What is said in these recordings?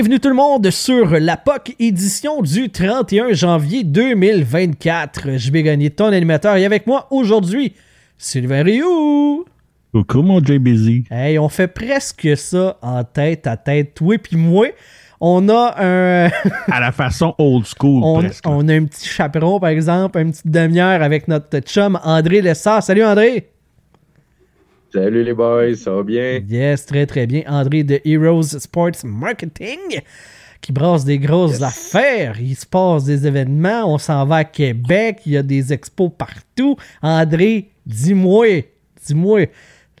Bienvenue tout le monde sur la POC édition du 31 janvier 2024. Je vais gagner ton animateur et avec moi aujourd'hui, Sylvain Rioux. Coucou mon JBZ. Hey, on fait presque ça en tête à tête, toi puis moi. On a un. à la façon old school, on, presque. On a un petit chaperon, par exemple, une petite demi-heure avec notre chum André Lessard. Salut André! Salut les boys, ça va bien? Yes, très très bien. André de Heroes Sports Marketing qui brasse des grosses affaires. Il se passe des événements. On s'en va à Québec. Il y a des expos partout. André, dis-moi, dis-moi,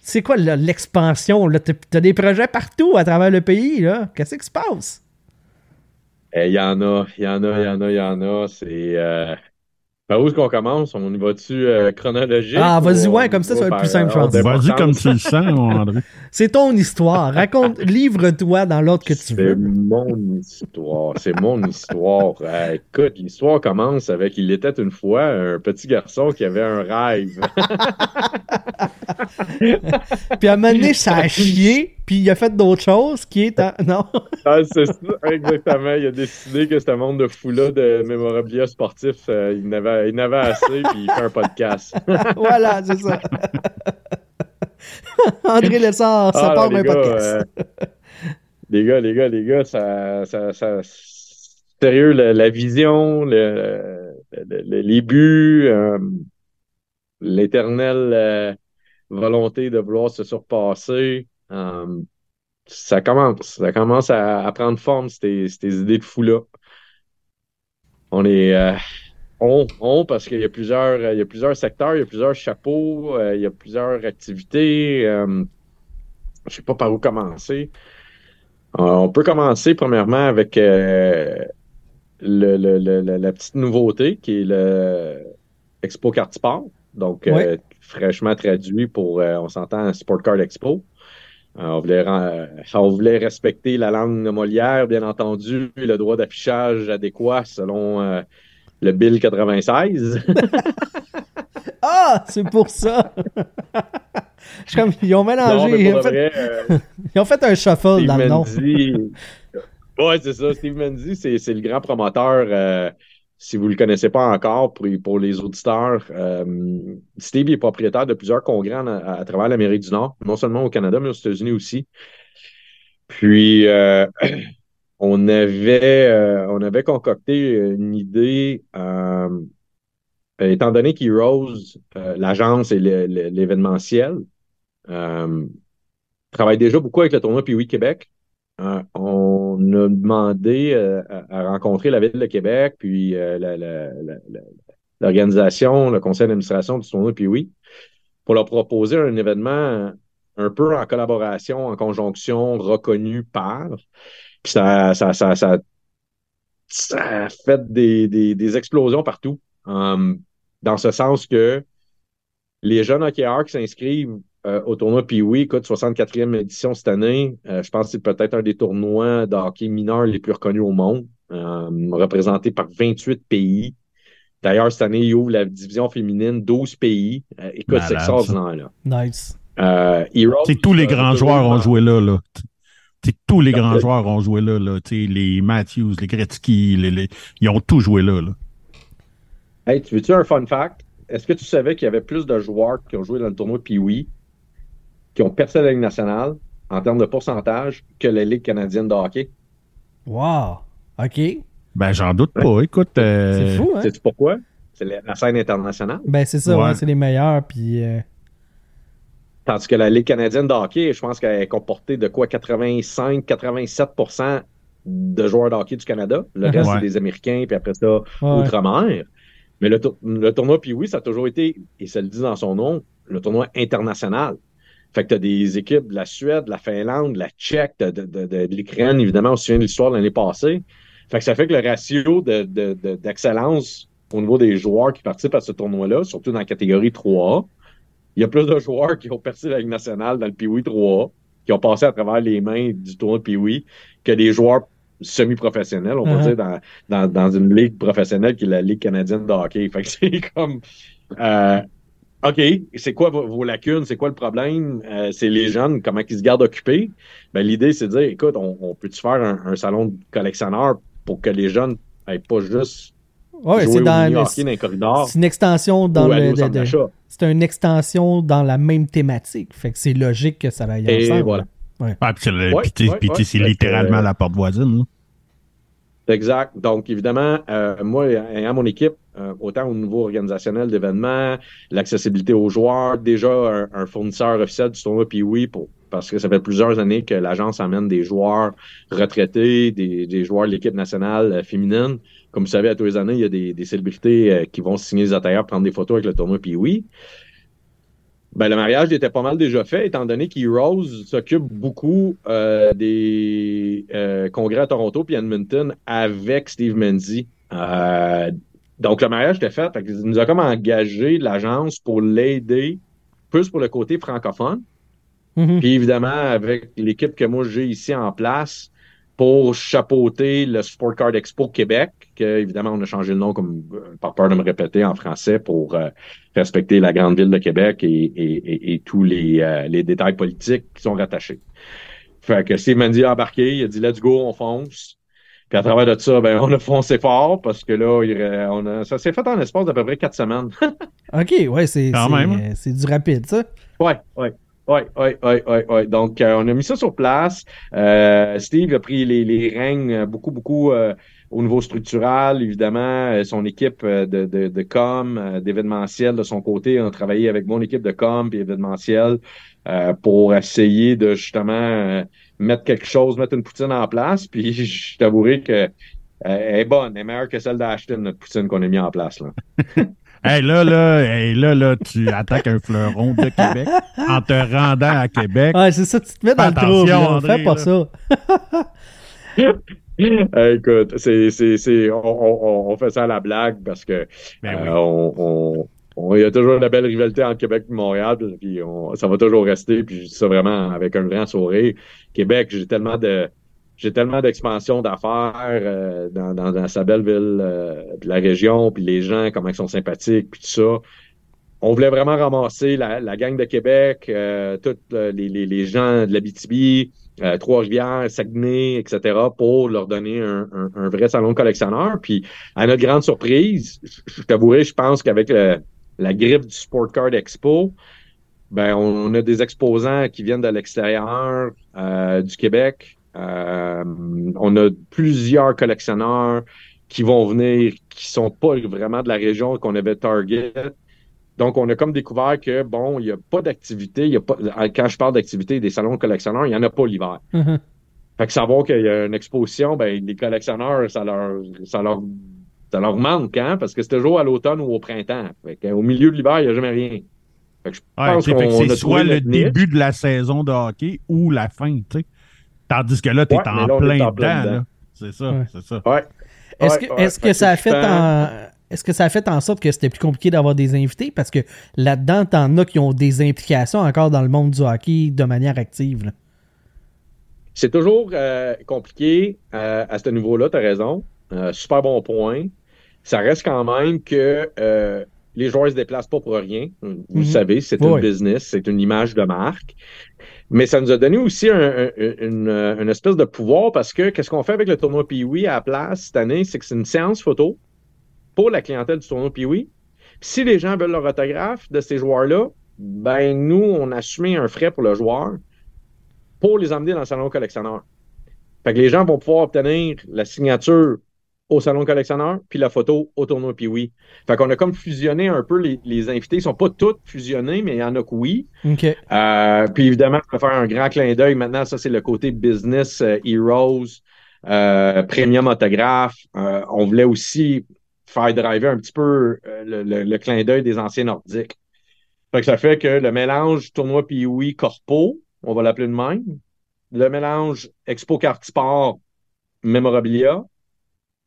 c'est quoi l'expansion? Tu as des projets partout à travers le pays. Qu'est-ce qui se passe? Il y en a, il y en a, il y en a, il y en a. C'est. Euh, par où est-ce qu'on commence? On y va-tu euh, chronologique? Ah, vas-y, ouais, comme ça, ça va être plus simple, je pense. Vas-y comme tu le sens, André. C'est ton histoire. Raconte, livre-toi dans l'autre que tu veux. C'est mon histoire. C'est mon histoire. Euh, écoute, l'histoire commence avec Il était une fois un petit garçon qui avait un rêve. puis à un moment donné, ça a chié, puis il a fait d'autres choses qui est en... Non. ah, c'est ça, exactement. Il a décidé que ce monde de fou-là de mémorabilia sportif, euh, il n'avait il assez, puis il fait un podcast. voilà, c'est ça. André Lessard, ça ah, part un podcast. Euh, les gars, les gars, les gars, ça, ça, ça sérieux, la, vision, le, les buts, euh, l'éternelle euh, volonté de vouloir se surpasser. Euh, ça commence, ça commence à, prendre forme, ces, idées de fou-là. On est on, on, parce qu'il y a plusieurs, il y a plusieurs secteurs, il y a plusieurs chapeaux, il y a plusieurs activités. je sais pas par où commencer. on peut commencer premièrement avec le, la petite nouveauté qui est le Expo Card Sport. Donc, euh, fraîchement traduit pour, euh, on s'entend, Sport Card Expo. Euh, on, voulait, on voulait respecter la langue de Molière, bien entendu, le droit d'affichage adéquat selon le Bill 96. ah, c'est pour ça! comme, ils ont mélangé. ils, ont fait, ils, ont fait, un shuffle dans le nom. Oui, c'est ça. Steve Mendy, c'est le grand promoteur. Euh, si vous ne le connaissez pas encore, pour, pour les auditeurs, euh, Steve est propriétaire de plusieurs congrès à, travers l'Amérique du Nord, non seulement au Canada, mais aux États-Unis aussi. Puis, euh, on, avait, on avait concocté une idée, étant donné qu'Heroes, l'agence et l'événementiel, travaille déjà beaucoup avec le tournoi Puis oui Québec. Euh, on a demandé euh, à, rencontrer la Ville de Québec, puis euh, l'organisation, le conseil d'administration du tournoi, puis oui, pour leur proposer un événement un peu en collaboration, en conjonction, reconnu par. Puis ça, ça, ça, ça, a fait des, explosions partout. dans ce sens que les jeunes hockeyeurs qui s'inscrivent euh, au tournoi puis oui, écoute, 64e édition cette année. Euh, je pense que c'est peut-être un des tournois de hockey mineur les plus reconnus au monde, euh, représenté par 28 pays. D'ailleurs, cette année, il ouvre la division féminine, 12 pays. écoute, c'est extraordinaire. Là. Nice. c'est tous les grands joueurs ont joué là. là. tous les grands joueurs ont joué là. là. les Matthews, les Gretzky, les, ils ont tout joué là. là. Hey, tu veux-tu un fun fact? Est-ce que tu savais qu'il y avait plus de joueurs qui ont joué dans le tournoi Pee-Wee? Qui ont percé la Ligue nationale en termes de pourcentage que la Ligue canadienne de hockey. Wow! OK. Ben, j'en doute pas. Écoute. Euh, c'est fou, hein? Sais-tu pourquoi? C'est la, scène internationale. Ben, c'est ça, c'est les meilleurs. Puis. Euh, Tandis que la Ligue canadienne de hockey, je pense qu'elle est comportée de quoi? 85-87% de joueurs de hockey du Canada. Le reste, c'est des Américains, puis après ça, outre-mer. Mais le, le tournoi, puis oui, ça a toujours été, et ça le dit dans son nom, le tournoi international. Fait que tu as des équipes de la Suède, de la Finlande, de la Tchèque, de, de, de, l'Ukraine, évidemment, on se souvient de l'histoire de l'année passée. Fait que ça fait que le ratio d'excellence au niveau des joueurs qui participent à ce tournoi-là, surtout dans la catégorie 3A, il y a plus de joueurs qui ont percé la Ligue nationale dans le Pee-Wee 3A, qui ont passé à travers les mains du tournoi Pee-Wee, que des joueurs semi-professionnels, on peut uh-huh. dire, dans, dans, dans, une ligue professionnelle qui est la Ligue canadienne de hockey. Fait que c'est comme... Euh, OK, c'est quoi vos, lacunes? C'est quoi le problème? Euh, c'est les jeunes, comment ils se gardent occupés? Ben, l'idée, c'est de dire, écoute, on, peut-tu faire un, salon de collectionneurs pour que les jeunes n'aient pas juste ouais, jouer dans, dans les corridors? C'est une extension dans le. c'est une extension dans la même thématique. Fait que c'est logique que ça aille ensemble. Et voilà. Ouais. Ah, puis c'est littéralement la porte voisine. Exact. Donc, évidemment, euh, moi et à mon équipe, euh, autant au niveau organisationnel d'événements, l'accessibilité aux joueurs, déjà un, fournisseur officiel du tournoi puis oui, pour, parce que ça fait plusieurs années que l'agence amène des joueurs retraités, des, joueurs de l'équipe nationale euh, féminine. Comme vous savez, à tous les années, il y a des, célébrités qui vont signer des attires, prendre des photos avec le tournoi puis oui. Ben, le mariage était pas mal déjà fait, étant donné qu'Heroes s'occupe beaucoup euh, des euh, congrès à Toronto puis Edmonton avec Steve Menzies. Euh, donc, le mariage était fait. fait il nous a comme engagé l'agence pour l'aider, plus pour le côté francophone. Mm-hmm. Puis évidemment, avec l'équipe que moi j'ai ici en place, pour chapeauter le Sport Card Expo Québec, que évidemment on a changé le nom comme euh, par peur de me répéter en français pour euh, respecter la grande ville de Québec et, tous euh, les, détails politiques qui sont rattachés. Fait que Steve a embarqué, il a dit let's go, on fonce. Puis à travers de ça, ben on a foncé fort parce que là, on a, ça s'est fait en l'espace d'à peu près quatre semaines. OK, ouais, c'est c'est du rapide, ça. Ouais, ouais. Oui, oui, oui, oui, oui. Donc, euh, on a mis ça sur place. Euh, Steve a pris les, les règnes euh, beaucoup, beaucoup au niveau structural. Évidemment, son équipe de, de, de com, d'événementiel de son côté, a travaillé avec mon équipe de com et événementiel pour essayer de justement mettre quelque chose, mettre une poutine en place. Puis, je t'avouerai que elle est bonne, elle est meilleure que celle d'Ashton, notre poutine qu'on a mis en place. Là. Hey, là, là, hey, là, là, tu attaques un fleuron de Québec en te rendant à Québec. Ouais, c'est ça, tu te mets dans le trouble. André, Fais pas ça. écoute, c'est, c'est, c'est, on, on, fait ça à la blague parce que ben euh, on, on, il y a toujours une belle rivalité entre Québec et Montréal, puis ça va toujours rester, puis je dis ça vraiment avec un grand sourire. Québec, j'ai tellement de j'ai tellement d'expansion d'affaires euh, dans, dans, sa belle ville euh, de la région, puis les gens, comment ils sont sympathiques, puis tout ça. On voulait vraiment ramasser la, la gang de Québec, euh, tous les, les, les, gens de l'Abitibi, Trois-Rivières, Saguenay, etc., pour leur donner un, un, vrai salon de collectionneur. Puis, à notre grande surprise, je, t'avouerai, je pense qu'avec la griffe du Sport Card Expo, ben, on, a des exposants qui viennent de l'extérieur du Québec, euh, on a plusieurs collectionneurs qui vont venir, qui sont pas vraiment de la région qu'on avait target. Donc, on a comme découvert que, bon, il n'y a pas d'activité. Il y a pas, quand je parle d'activité des salons de collectionneurs, il n'y en a pas l'hiver. Mm-hmm. Fait que savoir qu'il y a une exposition, ben, les collectionneurs, ça leur, ça leur, ça leur manque, hein, parce que c'est toujours à l'automne ou au printemps. Fait au milieu de l'hiver, il n'y a jamais rien. Fait que je pense qu'on c'est soit le début de la saison de hockey ou la fin, tu sais. Tandis que là, tu es en, plein dedans. C'est ça, c'est ça. Est-ce que, est que ça a fait en. Est-ce que ça a fait en sorte que c'était plus compliqué d'avoir des invités? Parce que là-dedans, t'en as qui ont des implications encore dans le monde du hockey de manière active. C'est toujours euh, compliqué euh, à ce niveau-là, tu as raison. Euh, super bon point. Ça reste quand même que les joueurs ne se déplacent pas pour rien. Vous le mhm. savez, c'est un business, c'est une image de marque. Mais ça nous a donné aussi une, espèce de pouvoir parce que qu'est-ce qu'on fait avec le tournoi Pee-Wee à la place cette année, c'est que c'est une séance photo pour la clientèle du tournoi Pee-Wee. Si les gens veulent leur autographe de ces joueurs-là, ben nous, on a assumé un frais pour le joueur pour les emmener dans le salon collectionneur. Fait que les gens vont pouvoir obtenir la signature au salon collectionneur, puis la photo au tournoi puis oui. Fait qu'on a comme fusionné un peu les, les invités. Ils sont pas tous fusionnés, mais il y en a que oui. Euh, puis évidemment, je vais faire un grand clin d'œil. Maintenant, ça, c'est le côté business euh, heroes, euh, premium autographe. on voulait aussi faire driver un petit peu le, clin d'œil des anciens nordiques. Fait que ça fait que le mélange tournoi puis oui corpo, on va l'appeler de même. Le mélange Expo Carte Sport Memorabilia,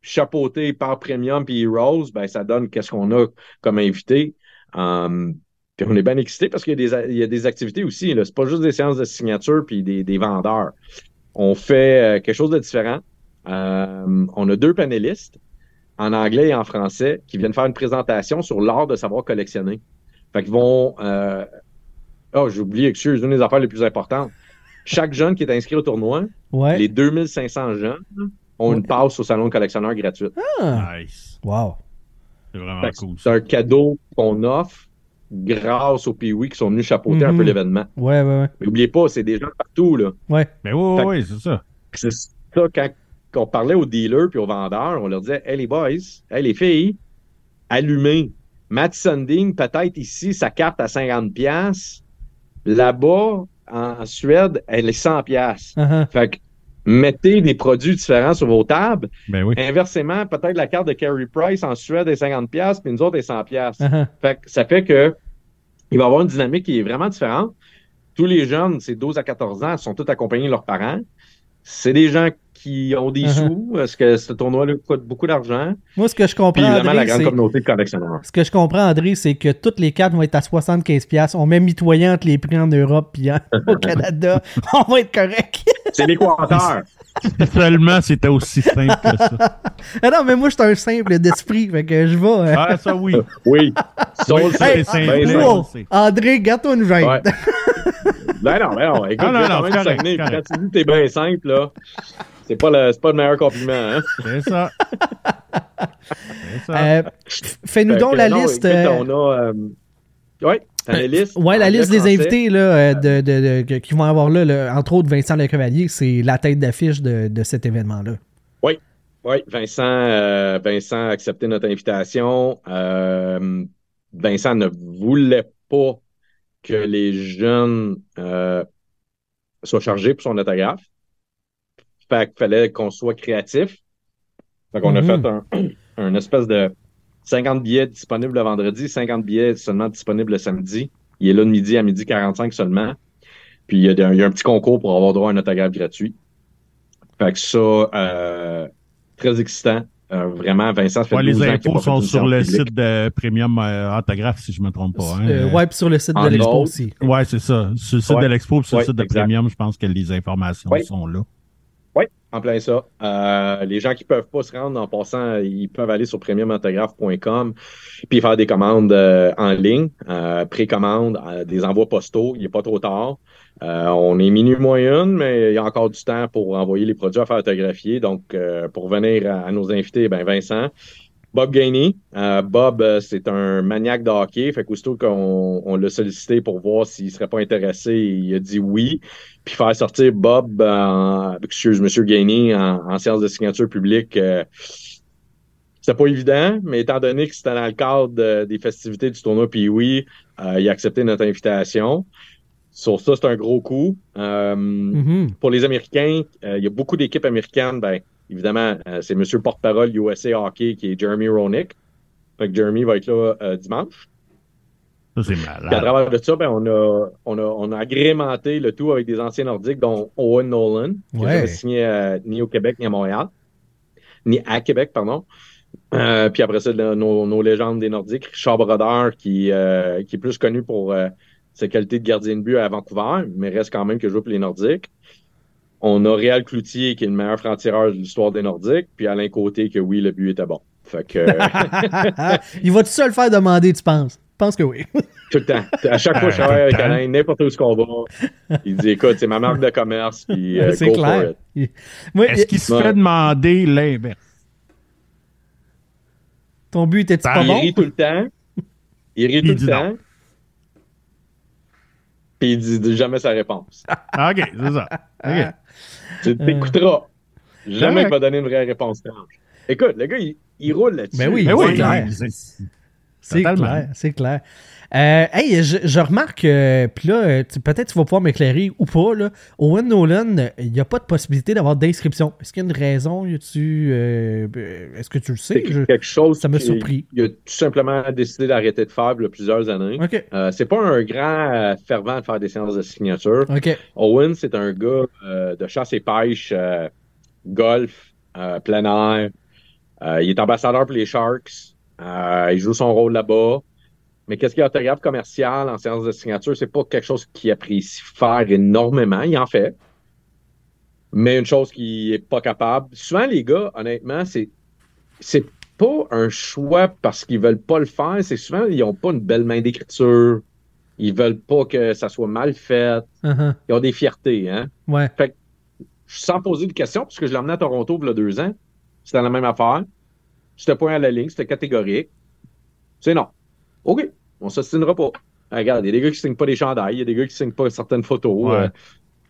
chapeauté par Premium puis Heroes, ben, ça donne qu'est-ce qu'on a comme invité. Um, puis on est bien excité parce qu'il y, a des activités aussi. C'est pas juste des séances de signature puis des, vendeurs. On fait euh, quelque chose de différent. Um, on a deux panélistes en anglais et en français qui viennent faire une présentation sur l'art de savoir collectionner. Fait qu'ils vont. Euh... Oh, j'ai oublié, excuse, une des affaires les plus importantes. Chaque jeune qui est inscrit au tournoi, Ouais. les 2500 jeunes ont une passe au salon de collectionneur gratuite. Ah, Nice. wow. C'est vraiment Fait cool. C'est un cadeau qu'on offre grâce aux Pee-Wee qui sont venus chapeauter un Mhm. peu l'événement. Ouais, ouais, ouais. Mais n'oubliez pas, c'est des gens partout, là. Ouais. Mais oui, oui, oui, c'est ça. C'est ça, quand, quand on parlait aux dealers puis aux vendeurs, on leur disait Hey les boys, hey les filles, allumez. Matt Sunding, peut-être ici, sa carte à 50$. Là-bas, en Suède, elle est 100$. Uh-huh. Fait que mettez des produits différents sur vos tables. Ben oui. Inversement, peut-être la carte de Carey Price en Suède est 50$, puis nous autres est 100$. Uh-huh. Fait que ça fait que il va y avoir une dynamique qui est vraiment différente. Tous les jeunes, c'est 12 à 14 ans, sont tous accompagnés de leurs parents. C'est des gens qui ont des Uh-huh. sous. Est-ce que ce tournoi-là coûte beaucoup d'argent? Moi, ce que je Puis comprends, évidemment, la grande communauté de collectionneurs. Ce que je comprends, André, c'est que toutes les cartes vont être à 75$. On met mitoyen entre les prix en Europe puis en- au Canada. On va être correct. C'est l'Équateur. Seulement, c'était aussi simple que ça. ah non, mais moi, je suis un simple d'esprit. Fait que je vais. euh, Ah, ça, oui. oui. Ça, on le sait. c'est simple. Ben, wow. sais. André, garde-toi une gêne. Ouais. Ben non, ben non. Écoute, Ah, non, j'ai non, quand correct, correct. Tu dis que t'es bien simple, là, c'est pas, le, c'est pas le meilleur compliment, hein? C'est ça. C'est ça. Euh, Fais-nous Fait donc la non, liste. écoute, euh, on a. euh, Oui, la liste. Ouais, la liste des français. invités là, euh, de, de- qui vont avoir là, le- entre autres Vincent Lecavalier, c'est la tête d'affiche de, de cet événement-là. Oui, Vincent, euh, Vincent a accepté notre invitation. Euh, Vincent ne voulait pas que les jeunes euh, soient chargés pour son autographe. Fait qu'il fallait qu'on soit créatif. Fait qu'on a fait un, un espèce de 50 billets disponibles le vendredi, 50 billets seulement disponibles le samedi. Il est là de midi à midi 45 seulement. Puis il y a, des- il y a un petit concours pour avoir droit à un autographe gratuit. Fait que ça, euh, très excitant. Euh, vraiment, Vincent, fait Ouais, 12 les infos sont sur le site de Premium euh, Autographe, si je ne me trompe pas. hein. Euh, ouais, puis sur le site de l'expo aussi. Ouais, c'est ça. Sur le site Ouais. de l'Expo et sur Ouais, le site de exact. Premium, je pense que les informations Ouais. sont là. En plein ça. Euh, les gens qui peuvent pas se rendre en passant, ils peuvent aller sur premiumautographe.com puis faire des commandes euh, en ligne, euh, précommande, euh, des envois postaux. Il n'est pas trop tard. On est minuit moyenne, mais il y a encore du temps pour envoyer les produits à faire autographier. Donc, pour venir à, à nos invités, ben Vincent, Bob Gainey. Euh, Bob, euh, c'est un maniaque de hockey. Fait qu'aussitôt qu'on on l'a sollicité pour voir s'il serait pas intéressé, il a dit oui. Puis faire sortir Bob, en, excuse Monsieur Gainey, en, en séance de signature publique, euh, c'était pas évident, mais étant donné que c'était dans le cadre de- des festivités du tournoi puis oui, euh, il a accepté notre invitation. Sur ça, c'est un gros coup. Euh, Mhm. pour les Américains, euh, il y a beaucoup d'équipes américaines. Ben, évidemment, euh, c'est Monsieur porte-parole USA Hockey qui est Jeremy Roenick. Fait que Jeremy va être là euh, dimanche. Ça, c'est Puis à travers de ça, ben, on, a, on, a, on a agrémenté le tout avec des anciens nordiques, dont Owen Nolan, qui n'a Ouais. signé euh, ni au Québec ni à Montréal. Ni à Québec, pardon. Euh, puis après ça, le- nos, nos légendes des Nordiques, Richard Brodeur, qui, euh, qui est plus connu pour euh, ses qualités de gardien de but à Vancouver, mais reste quand même que joue pour les Nordiques. On a Réal Cloutier, qui est le meilleur franc-tireur de l'histoire des Nordiques, puis Alain Côté, que oui, le but était bon. Fait que Il va tout seul faire demander, tu penses? Je pense que oui. tout le temps. À chaque fois que je Ah, travaille avec. Alain, n'importe où ce qu'on va, il dit écoute, c'est ma marque de commerce, puis euh, c'est go for clair. Est-ce qu'il se fait demander l'inverse? ton but était-tu Ah, pas il bon? rit tout le temps. Il rit Il tout le non. temps. Puis il dit jamais sa réponse. Ah, OK, c'est ça. OK. Tu t'écouteras. Jamais il va donner une vraie réponse franche. Écoute, le gars, il, il roule là-dessus. Ben oui, Mais c'est oui, clair. c'est- clair, c'est clair. Euh, hey, je, je remarque, euh, puis là, euh, tu- peut-être tu vas pouvoir m'éclairer ou pas, là. Owen Nolan, il n'y a pas de possibilité d'avoir d'inscription. Est-ce qu'il y a une raison? Euh, euh, Est-ce que tu le sais? Je- quelque chose ça m'a surpris. Il a tout simplement décidé d'arrêter de faire il y a plusieurs années. Ok, Euh, c'est pas un grand fervent de faire des séances de signature. Owen, c'est un gars de chasse et pêche, golf, plein air. Il est ambassadeur pour les Sharks. Il joue son rôle là-bas. Mais qu'est-ce qu'il y a autographe commercial en séance de signature? C'est pas quelque chose qu'il apprécie faire énormément. Il en fait. Mais une chose qu'il est pas capable. Souvent, les gars, honnêtement, c'est c'est pas un choix parce qu'ils veulent pas le faire. C'est souvent, ils ont pas une belle main d'écriture. Ils veulent pas que ça soit mal fait. Uh-huh. Ils ont des fiertés, hein. Ouais. Sans poser de questions, parce que je l'ai emmené à Toronto il y a deux ans. C'était la même affaire. C'était point à la ligne, c'était catégorique. C'est non. OK, on s'ostinera pas. Regarde, il y a des gars qui signent pas des chandails, il y a des gars qui signent pas certaines photos. Ouais.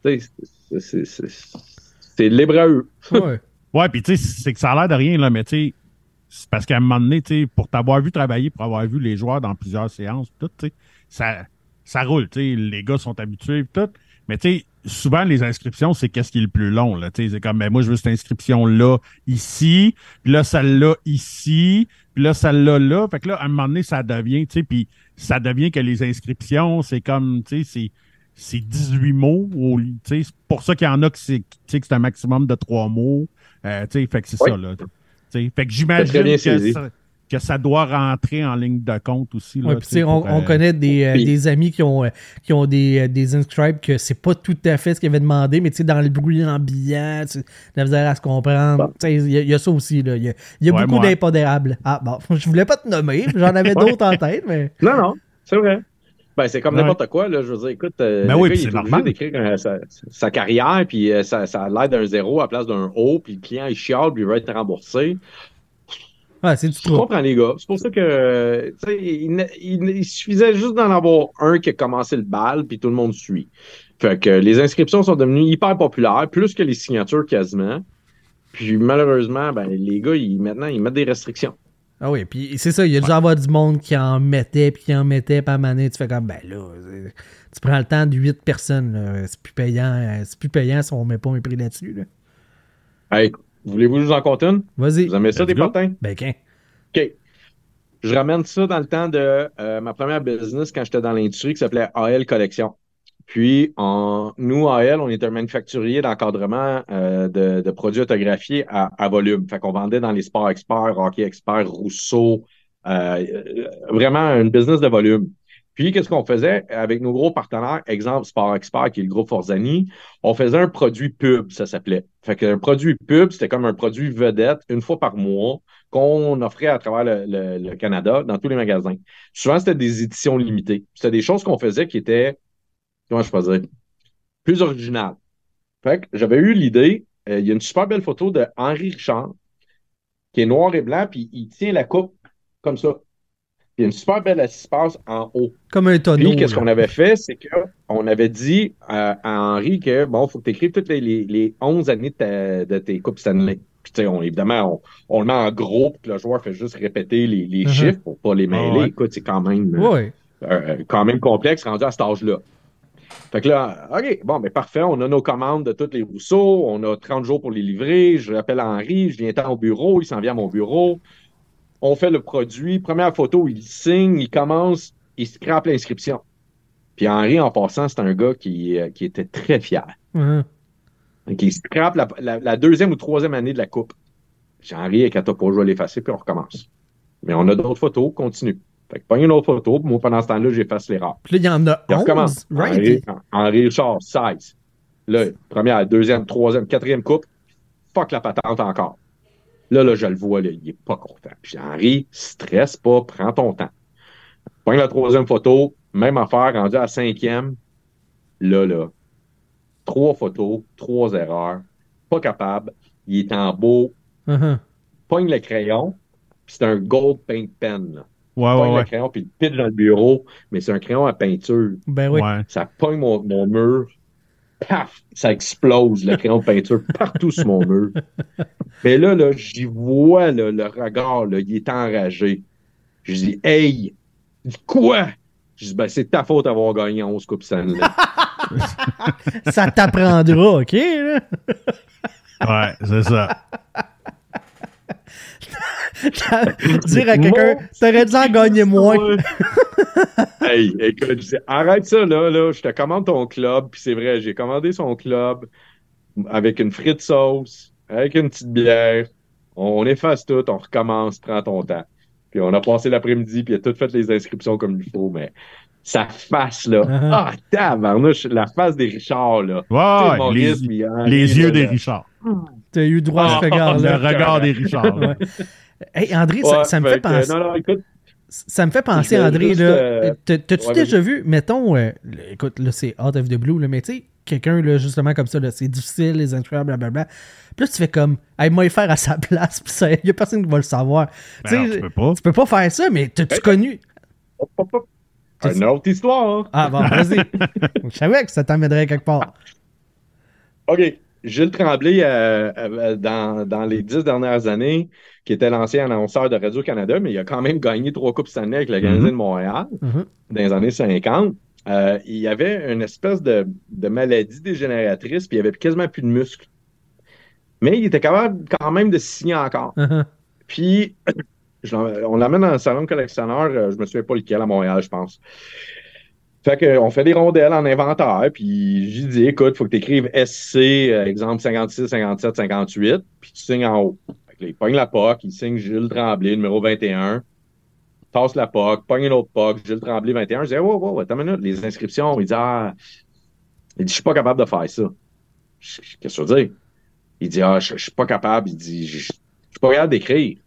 Euh, c'est- libre à eux. Ouais. Ouais, puis tu sais, c'est que ça a l'air de rien, là, mais tu sais, c'est parce qu'à un moment donné, tu sais, pour t'avoir vu travailler, pour avoir vu les joueurs dans plusieurs séances, tout, tu sais, ça, ça roule, tu sais, les gars sont habitués, tout. Mais tu sais, souvent, les inscriptions, c'est qu'est-ce qui est le plus long, là, tu sais, c'est comme, ben, moi, je veux cette inscription-là, ici, puis là, celle-là, ici, puis là, celle-là, là. Fait que là, à un moment donné, ça devient, tu sais, puis ça devient que les inscriptions, c'est comme, tu sais, c'est c'est 18 mots. au- tu sais, C'est pour ça qu'il y en a que c'est tu sais, que c'est un maximum de 3 mots. Euh, tu sais, fait que c'est Oui. ça. Là, Tu sais, fait que j'imagine que ça, que ça doit rentrer en ligne de compte aussi. Là, Ouais, puis tu sais, tu sais, on, pour, on euh, connaît des, euh, des amis qui ont, euh, qui ont des, euh, des inscribes que c'est pas tout à fait ce qu'ils avaient demandé, mais tu sais, dans le bruit ambiant, tu sais, la misère à se comprendre. Bon. Tu sais, Il y, a- il y a ça aussi. là. Il y a, il y a Ouais, beaucoup d'impondérables. Ah, bon, je voulais pas te nommer, j'en avais d'autres en tête, mais. Non, non, c'est vrai. Ben, c'est comme Ouais. n'importe quoi, là. Je veux dire, écoute, Ben le oui, gars, il c'est est obligé normal. d'écrire euh, sa, sa carrière, puis euh, ça, ça a l'air d'un zéro à la place d'un O, puis le client, il chiale, puis il veut être remboursé. Ouais, c'est du Je comprends les gars. C'est pour ça que, euh, il, suffisait juste d'en avoir un qui a commencé le bal, puis tout le monde suit. Fait que les inscriptions sont devenues hyper populaires, plus que les signatures quasiment. Puis malheureusement, ben, les gars, ils, maintenant, ils mettent des restrictions. Ah oui, puis c'est ça, il y a dû avoir du monde qui en mettait, puis qui en mettait, moment donné, tu fais comme, ben là, tu prends le temps de 8 personnes, c'est plus payant, euh, c'est plus payant si on met pas un prix là-dessus. Là. Hey, voulez-vous que je vous en compte une? Vas-y. Vous aimez ça, des go. potins? Ben. OK. Je ramène ça dans le temps de euh, ma première business quand j'étais dans l'industrie qui s'appelait AL Collection. Puis, en, nous, AL, on était un manufacturier d'encadrement euh, de, de produits autographiés à, à volume. Fait qu'on vendait dans les sports experts, hockey expert, Rousseau, euh, vraiment une business de volume. Puis, qu'est-ce qu'on faisait? Avec nos gros partenaires, exemple Sport Expert, qui est le groupe Forzani, on faisait un produit pub, ça s'appelait. Fait qu'un produit pub, c'était comme un produit vedette une fois par mois qu'on offrait à travers le, Canada dans tous les magasins. Souvent, c'était des éditions limitées. C'était des choses qu'on faisait qui étaient, comment je peux dire, plus originales. Fait que j'avais eu l'idée, euh, il y a une super belle photo de Henri Richard, qui est noir et blanc, puis il tient la coupe comme ça. Il y a une super belle espace en haut. Comme un tonneau. Puis, qu'est-ce qu'on avait fait, c'est qu'on avait dit à, à Henri que, bon, il faut que tu écrives toutes les, les, les 11 années de, ta- de tes Coupes Stanley. Puis, tu sais, on, évidemment, on, on le met en gros, puis que le joueur fait juste répéter les, les Mhm. chiffres pour pas les mêler. Ah ouais. Écoute, c'est quand même, euh, Ouais. euh, quand même complexe rendu à cet âge-là. Fait que là, OK, bon, mais parfait, on a nos commandes de tous les Rousseaux, on a 30 jours pour les livrer, je rappelle Henri, je viens tant au bureau, il s'en vient à mon bureau, on fait le produit, première photo, il signe, il commence, il scrape l'inscription. Puis Henri, en passant, c'est un gars qui, euh, qui était très fier. Donc, il scrape la, la- la deuxième ou troisième année de la coupe. Puis Henri est capable pas, je vais l'effacer, puis on recommence. Mais on a d'autres photos, continue. Fait que pas une autre photo, puis moi, pendant ce temps-là, j'efface l'erreur. Puis là, il y en a Puis on recommence. 11. Right? Henri, Henri Richard, 16. Là, première, deuxième, troisième, quatrième coupe. Fuck la patente encore. Là, là, je le vois, là, il est pas content. Puis Henri, stresse pas, prends ton temps. Pogne la troisième photo, même affaire, rendu à la cinquième. Là, là, trois photos, trois erreurs. Pas capable. Il est en beau. Mhm. Pogne le crayon. Puis c'est un gold paint pen. Là. Ouais, Pogne ouais, le crayon, puis il pitch dans le bureau. Mais c'est un crayon à peinture. Ben oui. Ouais. Ça pogne mon, mon mur. Paf! Ça explose, le crayon de peinture, partout sur mon mur. Mais là, là, j'y vois là, le regard, là, il est enragé. Je dis, hey! Quoi? Je dis, ben, c'est ta faute d'avoir gagné 11 Coupes Stanley. Ça t'apprendra, OK? là? Ouais, c'est ça. Dire à quelqu'un, t'aurais dû en gagner moins. Hey, écoute, je dis, arrête ça, là, là, je te commande ton club, puis c'est vrai, j'ai commandé son club avec une frite sauce, avec une petite bière. On efface tout, on recommence, prends ton temps. Puis on a passé l'après-midi, puis il a tout fait les inscriptions comme il faut, mais sa face, là, Uh-huh. ah, tabarnouche, la face des Richards, là. Maurice, les, puis Henri, les là, yeux des. Richards. T'as eu droit à ce Ah, le regard-là. regard des Richards. Ouais. Hey, André, ça, Ouais, ça me fait penser. non, non, écoute, Ça me fait penser, André, juste, là. euh, t'as- T'as-tu ouais, déjà vu, mettons, euh, le- écoute, là, c'est out of the blue, là, mais tu sais, quelqu'un, là, justement, comme ça, là, c'est difficile, les intros, blablabla. Puis là, tu fais comme, hey, moi, faire à sa place, puis ça, y a personne qui va le savoir. Ben Tu non, sais, tu peux pas. tu peux pas faire ça, mais t'as-tu connu? hop, hop, hop. Une autre histoire. Ah, bon, vas-y. Je savais que ça t'emmènerait quelque part. OK. Gilles Tremblay, euh, euh, dans, dans les dix dernières années, qui était l'ancien annonceur de Radio-Canada, mais il a quand même gagné trois Coupes Stanley avec le Canadien Mhm. de Montréal Mhm. dans les années 50. Euh, il y avait une espèce de, de maladie dégénératrice, puis il avait quasiment plus de muscles. Mais il était capable quand même de signer encore. Mhm. Puis, je on l'amène dans un salon de collectionneur, euh, je me souviens pas lequel, à Montréal, je pense. Fait qu'on fait des rondelles en inventaire, puis j'ai dit, écoute, faut que tu écrives SC, euh, exemple 56, 57, 58, puis tu signes en haut. Là, il pogne la POC, il signe Gilles Tremblay, numéro 21, tasse la POC, pogne une autre POC, Gilles Tremblay, 21. Je dis, wow, wow, attends une minute, les inscriptions, il dit, ah, il dit, je suis pas capable de faire ça. Qu'est-ce que tu veux dire? Il dit, ah, je, je suis pas capable. Il dit, je, je suis pas capable d'écrire.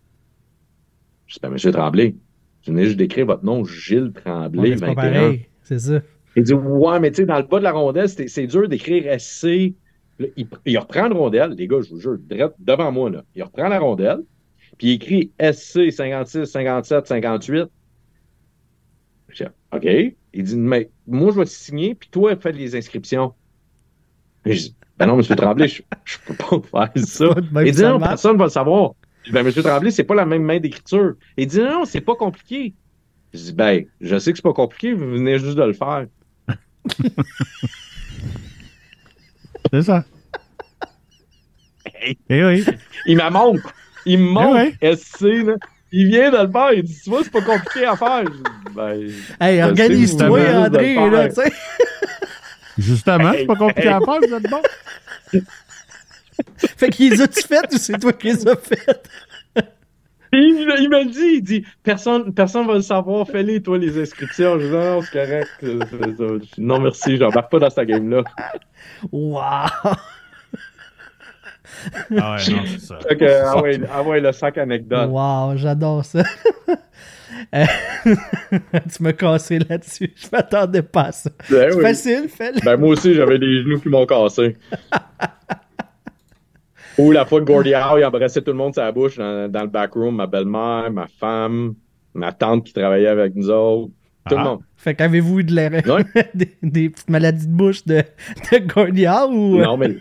Je dis, ben, monsieur Tremblay, je venais juste d'écrire votre nom, Gilles Tremblay, mais c'est pas 21. pareil. C'est ça. Il dit, ouais, mais tu sais, dans le bas de la rondelle, c'est c'est dur d'écrire SC. Là, il, il reprend la rondelle, les gars, je vous jure, devant moi, là. Il reprend la rondelle, puis il écrit SC 56, 57, 58. Je dis, OK. Il dit, mais moi, je vais signer, puis toi, fais les inscriptions. Je dis, ben non, monsieur Tremblay, je, je peux pas faire ça. Il dit, non, personne ne va le savoir. Je dis, ben, monsieur Tremblay, c'est pas la même main d'écriture. Il dit, non, c'est pas compliqué. Je dis, ben, je sais que c'est pas compliqué, vous venez juste de le faire. C'est ça. Eh oui. Il me montre. Il me montre Ouais, SC, là. Il vient de le faire. Il dit, tu vois, c'est pas compliqué à faire. Je ben, Hey, organise-toi, André, là, tu sais. Justement, c'est pas compliqué à faire, vous êtes bon. Fait qu'ils les a-tu faites ou c'est toi qui les as faites? Il, il me le dit, il dit, personne, personne va le savoir, fais-les, toi, les inscriptions. Je dis, non, c'est correct. Non, merci, j'embarque pas dans cette game-là. Wow! Ah ouais, non, c'est ça. Ah ouais, ah ouais, le sac anecdote. Wow, j'adore ça. Euh, tu m'as cassé là-dessus. Je m'attendais pas à ça. Ben C'est oui. facile, fais-le. Ben, moi aussi, j'avais des genoux qui m'ont cassé. Ou la fois que Gordy Howe, il embrassait tout le monde sur la bouche dans, dans le backroom, ma belle-mère, ma femme, ma tante qui travaillait avec nous autres, tout le Ah. monde. Fait qu'avez-vous eu de l'air Ouais. des, des petites maladies de bouche de, de Gordia ou. Non, mais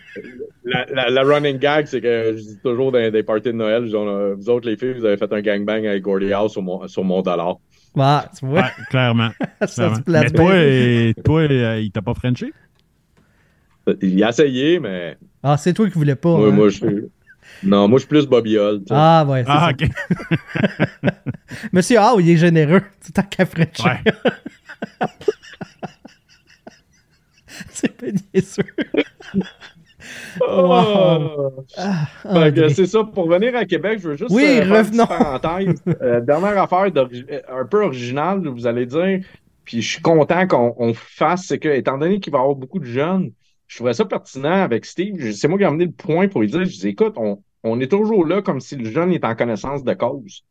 la, la, la running gag, c'est que je dis toujours dans des parties de Noël, je dis, on a- vous autres, les filles, vous avez fait un gangbang avec Gordy Howe sur mon, sur mon dollar. Ah, tu vois, Ouais, clairement. ça clairement. se place Mais toi, euh, toi euh, il t'a pas frenché? Il a essayé, mais Ah, c'est toi qui voulais pas. moi, hein? moi, je suis. Non, moi, je suis plus Bobby sais. Ah, ouais, c'est Ah, ça. ok. Monsieur Ah, il est généreux. C'est tant qu'à. Ouais. c'est pas niaiseux. Ah. Ah, Fait que André. c'est ça. Pour venir à Québec, je veux juste Oui, euh, faire une revenons. parenthèse. Euh, dernière affaire euh, un peu originale, vous allez dire, puis je suis content qu'on on fasse, c'est que, étant donné qu'il va y avoir beaucoup de jeunes, je trouvais ça pertinent avec Steve. C'est moi qui ai amené le point pour lui dire, je dis, écoute, on, on est toujours là comme si le jeune est en connaissance de cause.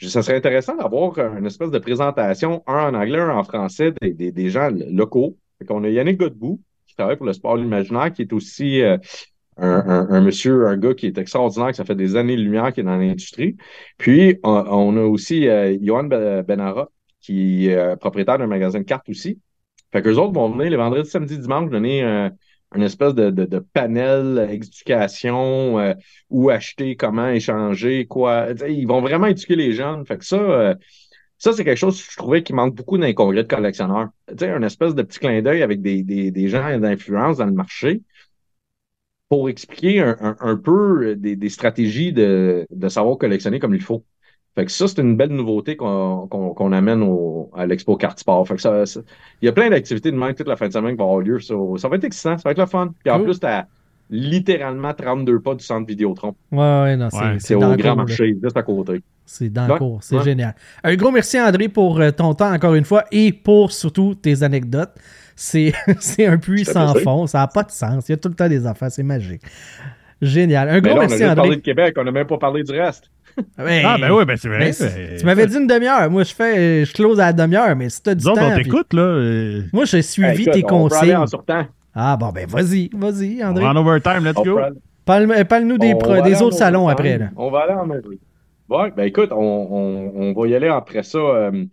Ça serait intéressant d'avoir une espèce de présentation, un en anglais, un en français, des, gens locaux. Qu'on a Yannick Godbout, qui travaille pour le sport imaginaire, qui est aussi euh, un, monsieur, un gars qui est extraordinaire, que ça fait des années-lumière qui est dans l'industrie. Puis, on, on a aussi euh, Johan Ben- Benara, qui est euh, propriétaire d'un magasin de cartes aussi. Fait qu'eux autres vont venir les vendredis, samedi, dimanche, donner euh, une espèce de, de, de panel éducation, euh, où acheter, comment échanger, quoi. Tu sais, Ils vont vraiment éduquer les jeunes. Fait que ça, euh, ça, c'est quelque chose que je trouvais qui manque beaucoup dans les congrès de collectionneurs. Tu sais, un espèce de petit clin d'œil avec des, des, des gens d'influence dans le marché pour expliquer un, un- un peu des, des stratégies de, de savoir collectionner comme il faut. Fait que ça, c'est une belle nouveauté qu'on amène au, à l'Expo Carte Sport. Fait que ça, ça- il y a plein d'activités de même toute la fin de semaine qui vont avoir lieu. Ça, ça va être excitant, ça va être le fun. Puis en Cool. plus, t'as littéralement 32 pas du centre Vidéotron. Ouais, ouais, non, c'est Ouais, au grand cours, là. marché, juste à côté. C'est dans le cours. C'est ouais. génial. Un gros merci, André, pour euh, ton temps encore une fois et pour surtout tes anecdotes. C'est c'est un puits sans plaisir. fond. Ça n'a pas de sens. Il y a tout le temps des affaires. C'est magique. Génial. Un Mais gros là, on a parlé André. de Québec, on n'a même pas parlé du reste. Ben, Ah, ben oui, ben c'est vrai. ben, ben, tu m'avais dit une demi-heure. Moi, je fais, je close à la demi-heure, mais si t'as du Nous temps. on puis- t'écoute, là. euh, Moi, j'ai suivi Hey, écoute, tes on en sortant. Ah, bon, ben, vas-y, vas-y, on André. va en overtime, let's On go. Parle- Parle-nous des, on pro- autres salons après, là. On va aller en overtime. Ouais, ben écoute, on, on- on va y aller après ça. euh,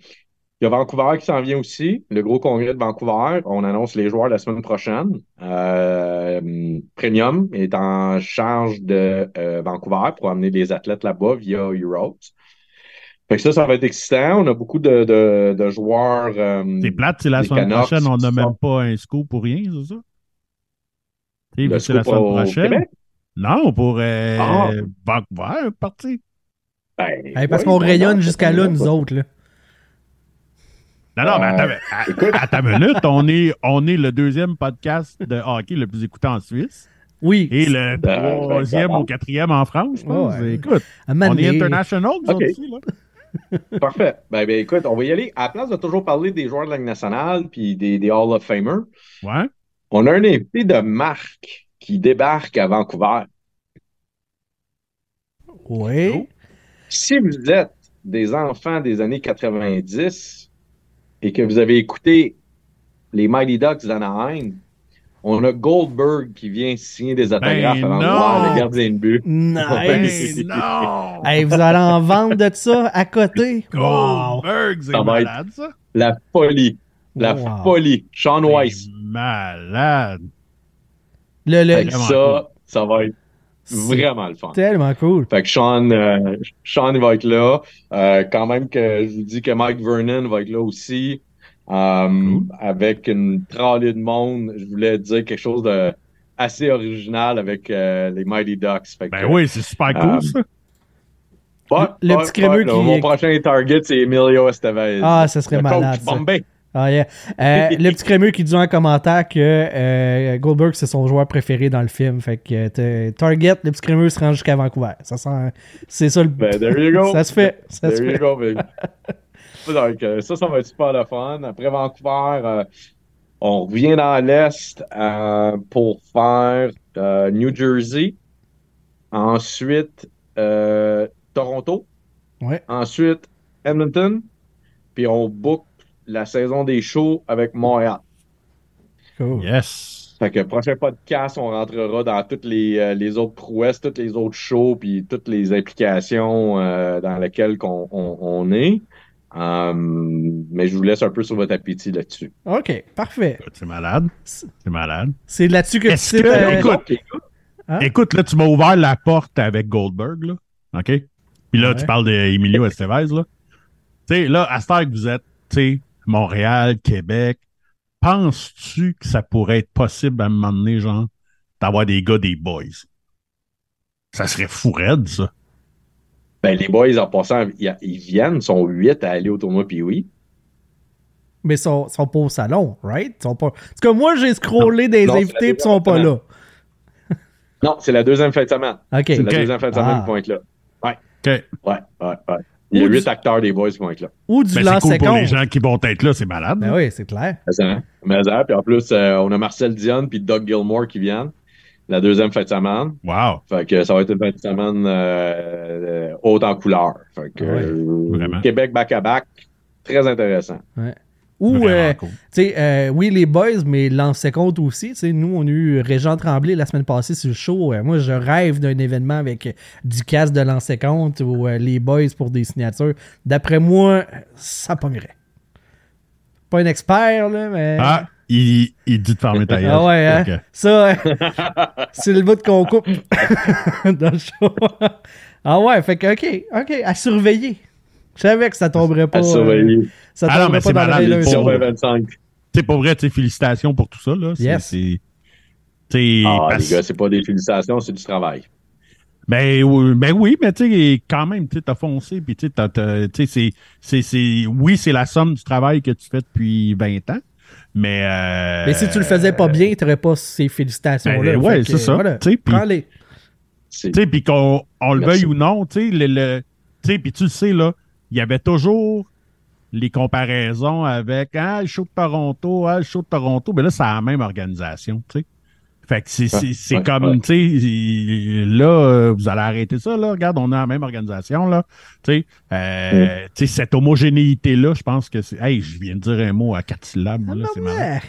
Il y a Vancouver qui s'en vient aussi, le gros congrès de Vancouver. On annonce les joueurs la semaine prochaine. Euh, Premium est en charge de euh, Vancouver pour amener des athlètes là-bas via Euros. Fait que ça, ça va être excitant. On a beaucoup de, de- de joueurs. euh, C'est plate, c'est la semaine Canucks prochaine, on n'a même pas un scoop pour rien, c'est ça? C'est la semaine au prochaine. Québec? Non, pour euh, Ah. Vancouver, parti. Ben, Hey, parce oui, qu'on ben, rayonne jusqu'à là, pas- nous autres, là. Non, non, mais Euh, attends, à, à ta minute, on est, on est le deuxième podcast de hockey le plus écouté en Suisse Oui. et le Ben, troisième ben, ou quatrième en France, je pense. Ouais. Écoute, on est international, nous Ok. autres ici, là. Parfait. Ben, ben, écoute, on va y aller. À la place de toujours parler des joueurs de la Ligue nationale puis des, des Hall of Famers, Ouais. on a un invité de marque qui débarque à Vancouver. Oui. Si vous êtes des enfants des années 90 et que vous avez écouté les Mighty Ducks d'Anaheim, on a Goldberg qui vient signer des autographes Ben avant de voir le gardien de but. Nice. Hey, non! Hey, vous allez en vendre de ça à côté? Wow. Goldberg, c'est Ça va être- malade, ça. La folie. La Wow. folie. Sean Weiss. Malade. Le, le, Avec ça, ça va être vraiment le fun. tellement cool. Fait que Sean, euh, Sean il va être là. Euh, quand même que je vous dis que Mike Vernon va être là aussi. Euh, Cool. Avec une tralée de monde. Je voulais dire quelque chose de assez original avec euh, les Mighty Ducks. Fait que, Ben oui, c'est super cool, Euh, ça. Le petit crémeux ouais, là, qui- Mon prochain target, c'est Emilio Estevez. Ah, ça serait Le malade, coach ça. Ah, yeah. Euh, le petit crémeux qui dit en commentaire que euh, Goldberg, c'est son joueur préféré dans le film. Fait que euh, Target, le petit crémeux se rend jusqu'à Vancouver. Ça sent... C'est ça le Ben, there you go. Ça se fait. Ça se There you fait. go, baby. Donc, ça, ça va être super le fun. Après Vancouver, euh, on revient dans l'Est pour faire New Jersey. Ensuite, Toronto. Ouais. Ensuite, Edmonton. Puis on book la saison des shows avec Montréal. Cool. Yes. Fait que prochain podcast, on rentrera dans toutes les, euh, les autres prouesses, toutes les autres shows, puis toutes les implications euh, dans lesquelles qu'on- on, on est. Euh, mais je vous laisse un peu sur votre appétit là-dessus. OK, parfait. C'est malade. C'est malade. C'est là-dessus que tu Est-ce que- euh, écoute, Hein? Écoute, là, tu m'as ouvert la porte avec Goldberg, là. OK? Puis là, Ouais. tu parles d'Emilio Estevez, là. Tu sais, là, à cette heure que vous êtes, tu sais, Montréal, Québec, penses-tu que ça pourrait être possible à un moment donné, genre, d'avoir des gars des boys? Ça serait fou raide, ça. Ben, les boys, en passant, ils, viennent, ils sont huit à aller au tournoi, puis oui. mais ils sont, sont pas au salon, right? Ils sont pas... Parce que moi, j'ai scrollé des Non, c'est invités ils sont pas là. Non, c'est la deuxième fin de semaine. OK. C'est Ok. la deuxième fin de semaine Ah. qui vont être là. OK. Ouais, ouais, ouais. Il y a du- huit acteurs des boys qui vont être là. Ou du Ben, c'est cool pour les gens qui vont être là, c'est malade. Ben oui, c'est clair. Mais ça, ça, Puis en plus, euh, on a Marcel Dion puis Doug Gilmore qui viennent. La deuxième fin de semaine. Wow. Fait que ça va être une fin de semaine euh, euh, haute en couleur. Fait que Ouais, euh, vraiment. Québec back-à-back, très intéressant. Ou, euh, cool. tu sais, euh, oui, les boys, mais lancer compte aussi. Tu sais, nous, on a eu Régent Tremblay la semaine passée sur le show. Euh, moi, je rêve d'un événement avec du casque de lancer compte ou euh, les boys pour des signatures. D'après moi, ça pognerait. Pas un expert, là, mais. Ah, il, il dit de fermer ta gueule. Ah ouais, hein? Ça, c'est le bout qu'on coupe dans le show. ah ouais, fait que, OK, OK, à surveiller. Je savais que ça tomberait pas. À euh, ça Ah non, tomberait mais pas c'est malade, rail les d'un pauvres. soir. Sur 2025. Tu sais, pour vrai, tu félicitations pour tout ça, là. C'est- Yes. c'est- Ah, parce- les gars, c'est pas des félicitations, c'est du travail. Ben, oui, ben oui, mais tu sais, quand même, tu t'as foncé, puis tu sais, t'as- t'as- tu sais, c'est, c'est, c'est, oui, c'est la somme du travail que tu fais depuis 20 ans, mais... euh, Mais si tu le faisais pas bien, tu n'aurais pas ces félicitations-là. Ben, ouais, c'est ça. Voilà, prends-les. C'est Tu sais, puis qu'on on le veuille ou non, tu sais, le, le- tu sais, puis tu le sais, là, il y avait toujours les comparaisons avec, ah, le show de Toronto, ah, le show de Toronto, mais là, c'est la même organisation, tu sais. Fait que c'est Ouais, c'est- c'est ouais, comme, ouais. tu sais, là, euh, vous allez arrêter ça, là. Regarde, on est dans la même organisation, là. Tu sais, euh, tu sais, cette homogénéité-là, je pense que c'est. Hey, je viens de dire un mot à quatre syllabes, moi, là, c'est malade. Ah, ouais.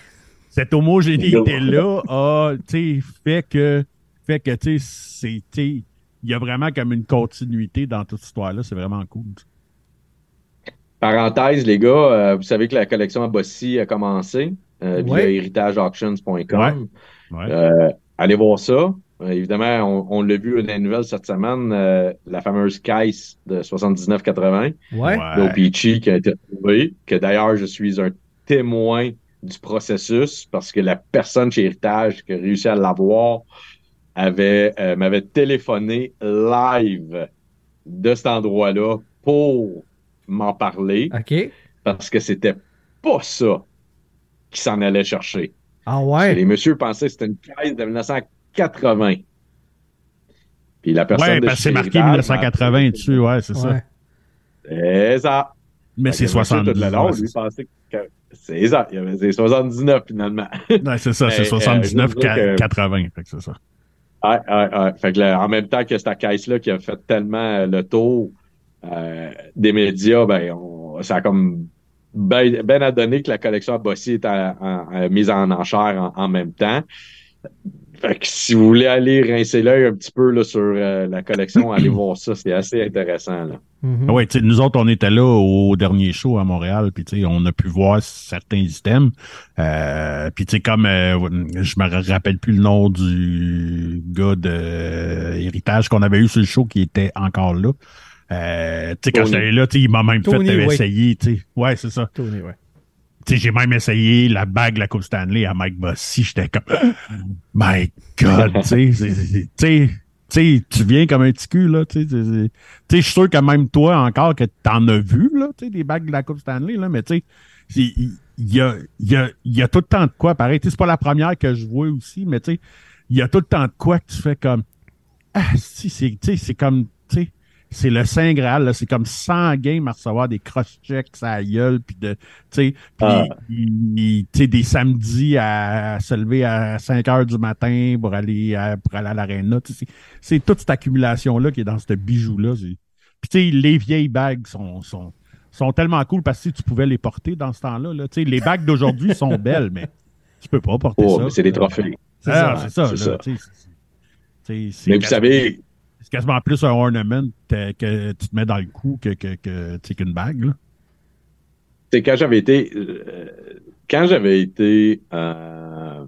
Cette homogénéité-là a, tu sais, fait que, fait que, tu sais, c'est, tu sais, il y a vraiment comme une continuité dans toute cette histoire-là. C'est vraiment cool. Parenthèse, les gars, euh, vous savez que la collection à Bossy a commencé euh, via Ouais. heritageauctions.com. Ouais. Euh, allez voir ça. Euh, évidemment, on, on l'a vu dans les nouvelles cette semaine, euh, la fameuse caisse de 79,80 Ouais. d'Opeachy qui a été retrouvée, que d'ailleurs, je suis un témoin du processus parce que la personne chez Héritage qui a réussi à l'avoir avait euh, m'avait téléphoné live de cet endroit-là pour m'en parler OK. parce que c'était pas ça qui s'en allait chercher. Ah Parce que ouais? Les messieurs pensaient que c'était une caisse de 1980. Puis la personne Ouais, parce que c'est marqué Héritage m'a 1980 appelé. dessus, ouais, c'est ça. C'est ça. Mais c'est que le monsieur, 70. tout le long, ouais, lui, c'est ça. pensait que c'est ça. Il avait dit 79 finalement. Ouais, c'est ça, c'est Mais, euh, 79, je veux dire que- 80. Fait que c'est ça. Ouais, ouais, ouais. Fait que là, en même temps que cette caisse-là qui a fait tellement euh, le tour euh, des médias, ben, on- ça a comme ben, ben à donner que la collection à Bossy est en- en- en- mise en enchère en, en même temps. Fait que si vous voulez aller rincer l'œil un petit peu là, sur euh, la collection, allez voir ça, c'est assez intéressant. Là. Mhm. Ouais, tu sais, nous autres, on était là au dernier show à Montréal, puis tu sais, on a pu voir certains items. Euh, puis tu sais, comme euh, je me rappelle plus le nom du gars de euh, héritage qu'on avait eu sur le show qui était encore là. Euh, tu sais, quand j'étais là, il m'a même Tony, fait essayer, tu sais. Ouais, c'est ça. Tony, ouais. J'ai même essayé la bague de la Coupe Stanley à Mike Bossy. J'étais comme, my God, tu sais, tu viens comme un petit cul, là, tu sais, je suis sûr que même toi encore que t'en as vu, là, tu sais, des bagues de la Coupe Stanley, là, mais tu sais, c'est- il y a, y, a, y a tout le temps de quoi, pareil, c'est pas la première que je vois aussi, mais tu sais, il y a tout le temps de quoi que tu fais comme, ah, si, c'est, comme, c'est le Saint Graal, là, c'est comme 100 games à recevoir des cross-checks à gueule, puis de, tu sais, Ah. des samedis à, se lever à 5 heures du matin pour aller à, pour aller à l'aréna, tu sais, c'est, toute cette accumulation-là qui est dans ce bijou-là. Puis, tu sais, les vieilles bagues sont, sont, sont tellement cool parce que tu pouvais les porter dans ce temps-là, là. Tu sais, les bagues d'aujourd'hui sont belles, mais tu peux pas porter Oh, ça. mais c'est des trophées. C'est Ah, ça. c'est ça, c'est là, ça. Mais vous savez, c'est quasiment plus un ornament que tu te mets dans le cou que, que, que, qu'une bague. Là. quand j'avais été euh, quand j'avais été euh,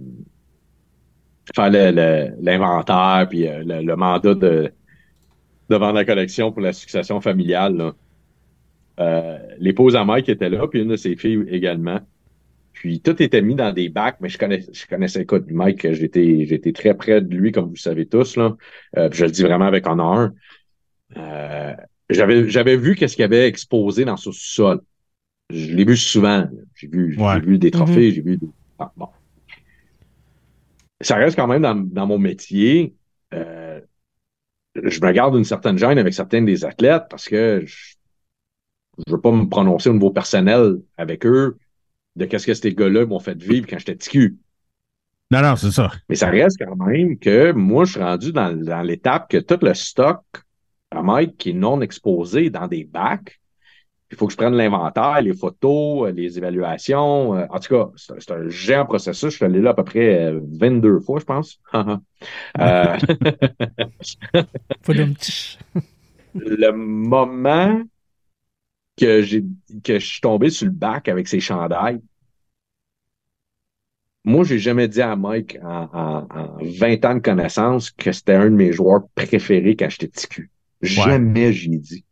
faire l'inventaire puis euh, le, le mandat de de vendre la collection pour la succession familiale là, euh, l'épouse à Mike était là puis une de ses filles également puis tout était mis dans des bacs mais je connaissais je connaissais écoute Mike j'étais j'étais très près de lui comme vous le savez tous là Euh, puis je le dis vraiment avec honneur Euh, j'avais j'avais vu qu'est-ce qu'il avait exposé dans ce sol je l'ai vu souvent. J'ai vu, Ouais. j'ai vu des trophées, j'ai vu des. Ah, bon. Ça reste quand même dans, dans mon métier. euh, je me garde une certaine gêne avec certains des athlètes parce que je ne veux pas me prononcer au niveau personnel avec eux de qu'est-ce que ces gars-là m'ont fait vivre quand j'étais petit cul. Non, non, c'est ça. Mais ça reste quand même que moi, je suis rendu dans, dans l'étape que tout le stock à Mike qui est non exposé dans des bacs, il faut que je prenne l'inventaire, les photos, euh, les évaluations. euh, En tout cas, c'est un, c'est un géant processus. Je suis allé là à peu près euh, 22 fois, je pense. Euh, le moment que j'ai que je suis tombé sur le bac avec ses chandails, moi, j'ai jamais dit à Mike en, en- en 20 ans de connaissance que c'était un de mes joueurs préférés quand j'étais petit cul. Jamais j'y ai dit.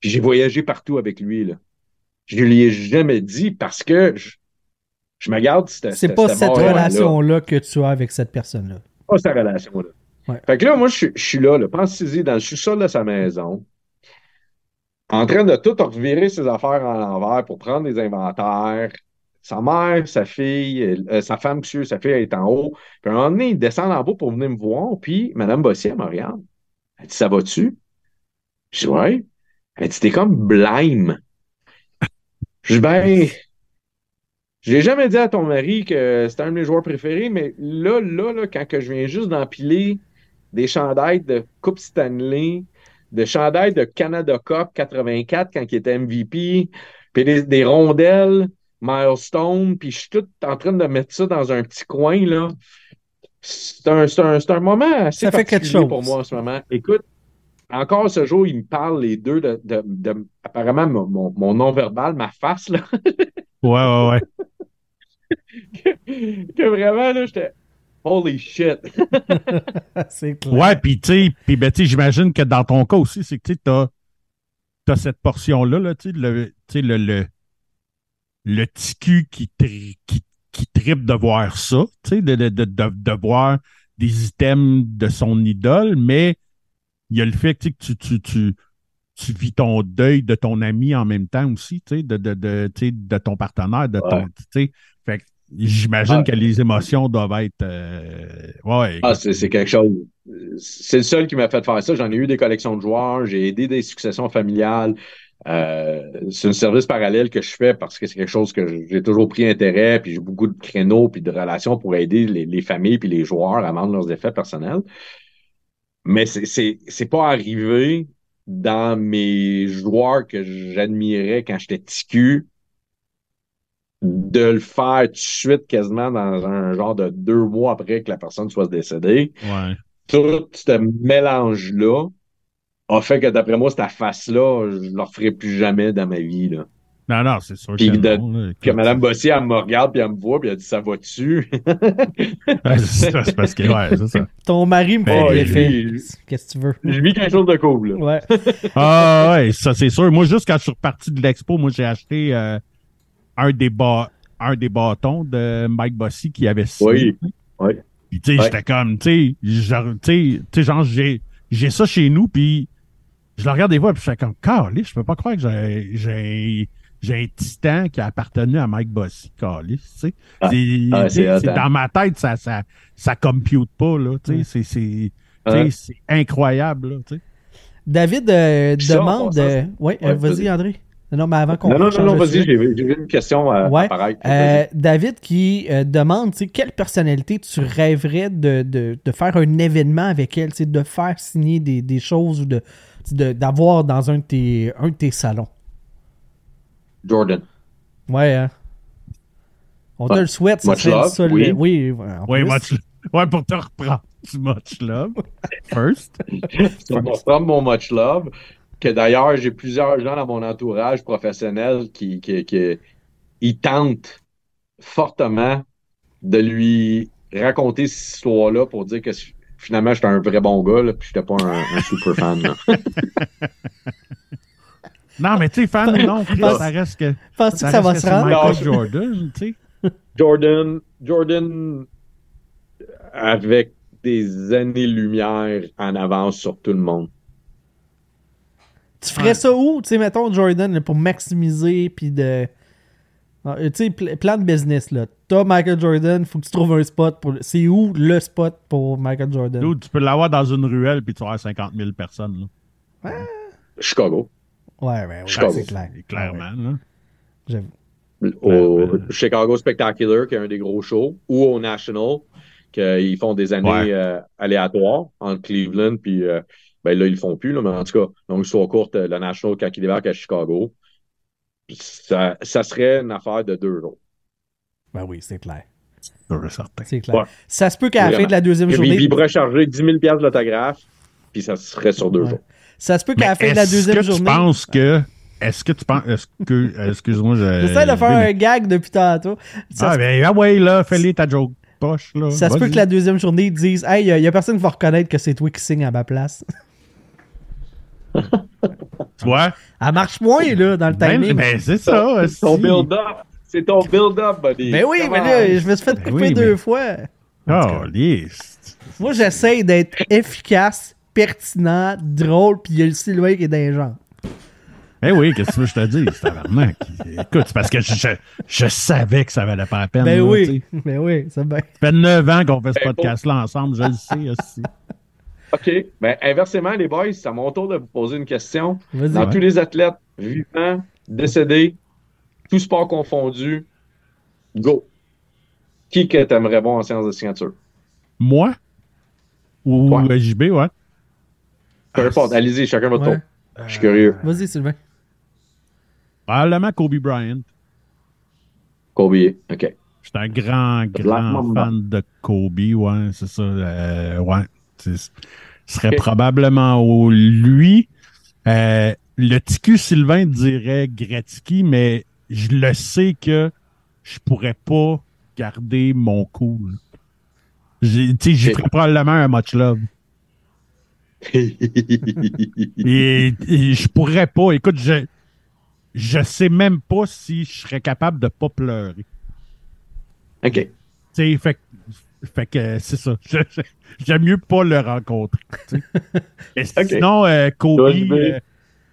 Puis j'ai voyagé partout avec lui, là. Je lui ai jamais dit parce que je, je me garde cette, C'est pas cette relation-là que tu as avec cette personne-là. Pas cette relation-là. Ouais. Fait que là, moi, je, suis- je suis là, là pensez-y, dans le sous-sol de sa maison, en train de tout revirer ses affaires en l'envers pour prendre des inventaires. Sa mère, sa fille, euh, sa femme, monsieur, sa fille, elle est en haut. Puis à un moment donné, il descend en bas pour venir me voir. Puis Mme Bossier, elle me regarde. Elle dit, ça va-tu? Je dis, ouais. Elle dit, t'es comme blême. Je dis, ben, J'ai jamais dit à ton mari que c'était un de mes joueurs préférés, mais là, là, là quand que je viens juste d'empiler des chandails de Coupe Stanley, de chandails de Canada Cup 84 quand il était MVP, puis des, des rondelles, milestone, puis je suis tout en train de mettre ça dans un petit coin, là. C'est un, moment assez Ça fait quelque particulier chose. pour moi en ce moment. Écoute, encore ce jour, ils me parlent les deux de, de, de- apparemment mon, mon, mon non-verbal, ma face, là, Ouais, ouais, ouais. que vraiment, là, j'étais holy shit. c'est clair. Ouais, puis tu sais, puis ben, j'imagine que dans ton cas aussi, c'est que tu as, cette portion-là, là, tu sais, le, tu sais, le, le, le petit cul qui, tri- qui, qui tripe de voir ça, tu sais, de, de, de, de, de voir des items de son idole, mais il y a le fait tu sais, que tu, tu, tu, tu vis ton deuil de ton ami en même temps aussi, tu sais, de, de, de, tu sais, de ton partenaire, de ton, Ouais. tu sais, fait que j'imagine Ouais. que les émotions doivent être, euh, ouais, Ah, c'est c'est quelque chose. C'est le seul qui m'a fait faire ça. J'en ai eu des collections de joueurs, j'ai aidé des successions familiales. Euh, c'est un service parallèle que je fais parce que c'est quelque chose que j'ai toujours pris intérêt, puis j'ai beaucoup de créneaux puis de relations pour aider les, les familles puis les joueurs à vendre leurs effets personnels. Mais c'est c'est c'est pas arrivé dans mes joueurs que j'admirais quand j'étais ticu de le faire tout de suite quasiment dans un genre de deux mois après que la personne soit décédée ouais. tout ce mélange-là a fait que d'après moi, cette face-là, je ne le referai plus jamais dans ma vie. Là. Non, non, c'est sûr Puis que de- non, là. Que Mme Bossier, elle me regarde, puis elle me voit, puis elle dit Ça va-tu? Ouais, c'est ça, c'est parce que, ouais, c'est ça. Ton mari me fait Qu'est-ce que tu veux? Je vis quelque chose de cool. là. Ouais. Ah, ouais, ça, c'est sûr. Moi, juste quand je suis reparti de l'expo, moi, j'ai acheté euh, un, des bas- un des bâtons de Mike Bossy qui avait signé. Oui. Oui. Puis, tu sais, j'étais comme, tu sais, genre, tu sais, j'ai, j'ai ça chez nous, puis je le regarde des fois, puis je fais comme, calé, je peux pas croire que j'ai, j'ai, j'ai un titan qui a appartenu à Mike Bossy, calé, tu sais. Ah. C'est, Ah, tu sais, c'est hot, c'est dans ma tête, ça, ça, ça compute pas, là, tu sais, Ouais. c'est, c'est, tu Ouais. sais, c'est incroyable, là, tu sais. David euh, ça, demande. passant, euh, ouais, euh, Ouais, vas-y, vas-y. André. Non, mais avant qu'on Non, non, non, vas-y, j'ai une question euh, Ouais. apparaître. Euh, David qui euh, demande, tu sais, quelle personnalité tu rêverais de, de, de faire un événement avec elle, tu sais, de faire signer des, des choses ou de de- d'avoir dans un de, tes, un de tes salons? Jordan. Ouais, hein. On te le souhaite, ça Much serait le love, seul- oui. oui, much, ouais, pour te reprendre du much love. First. From mon much love, que d'ailleurs, j'ai plusieurs gens dans mon entourage professionnel qui, qui, qui ils tentent fortement de lui raconter cette histoire-là pour dire que finalement, j'étais un vrai bon gars, là, puis j'étais pas un, un super fan. là. Non, mais tu sais, fan ou non, ça reste que. Penses-tu que ça va se rendre? Michael Non, je- Jordan, tu sais. Jordan, Jordan, avec des années-lumière en avance sur tout le monde. Tu ferais Ouais. ça où, tu sais, mettons, Jordan, là, pour maximiser, puis de... Ah, Tu sais, pl- plan de business, là. T'as Michael Jordan, faut que tu trouves un spot pour... C'est où le spot pour Michael Jordan? Dude, tu peux l'avoir dans une ruelle puis tu vas avoir 50 000 personnes. Là. Chicago. Ouais, ouais, ouais, Chicago. c'est clair. Clairement. Ouais, ouais, là. j'avoue. Au Ouais, ouais. Chicago Spectacular, qui est un des gros shows, ou au National, qu'ils font des années Ouais. euh, aléatoires entre Cleveland, puis euh, ben là, ils le font plus, là, mais en tout cas, donc soit courte, euh, le National, quand il débarque à Chicago, ça, ça serait une affaire de deux jours. Ben oui, c'est clair. C'est clair. Ouais. Ça se peut qu'à la fin de la deuxième journée... il pourrait charger 10 000 de l'autographe, puis ça serait sur deux Ouais. jours. Ça se peut qu'à la fin de la deuxième que journée... tu penses que. Est-ce que tu penses. Est-ce que. Excuse-moi, je. J'essaie de faire un gag depuis tantôt. Ça, Ah, se... ben, ah ouais, là, fais-les ta joke poche, là. ça se peut que la deuxième journée, ils disent Hey, il y, a personne qui va reconnaître que c'est toi qui signe à ma place. Tu vois? Elle marche moins, là, dans le Ben, timing. ben, c'est ça. C'est ton build-up. C'est ton build-up, buddy. Ben oui, Come mais là, je me suis fait couper oui, deux mais- fois. Oh, lisse. Moi, j'essaie d'être efficace, pertinent, drôle, puis il y a le Sylvain qui est jambes. Eh oui, qu'est-ce que tu veux que je te dise, tabarnak? Écoute, c'est parce que je, je, je savais que ça valait pas la peine. Ben là, oui, sais. ben oui, c'est bien. Ça fait neuf ans qu'on fait ce podcast-là ensemble, je le sais aussi. OK. Ben, inversement, les boys, c'est à mon tour de vous poser une question. Vas-y. Dans Ouais. tous les athlètes vivants, décédés, tout sport confondu, Go. Qui que t'aimerais voir en séance de signature? Moi? Ou Ouais. euh, JB, ouais. Peu importe, allez-y, chacun votre Ouais. tour. Je suis curieux. Vas-y, Sylvain. Probablement Kobe Bryant. Kobe, OK. J'étais un grand, grand fan de Kobe, ouais, c'est ça. euh, ouais. Serait probablement au lui. Euh, le TQ Sylvain dirait Gretzky, mais je le sais que je pourrais pas garder mon cool. J'y ferais probablement un match love. Et, et je pourrais pas. Écoute, je, je sais même pas si je serais capable de pas pleurer. OK. Tu sais, fait, que- fait que c'est ça. J'aime mieux pas le rencontrer. Et. Sinon, euh, Kobe, euh,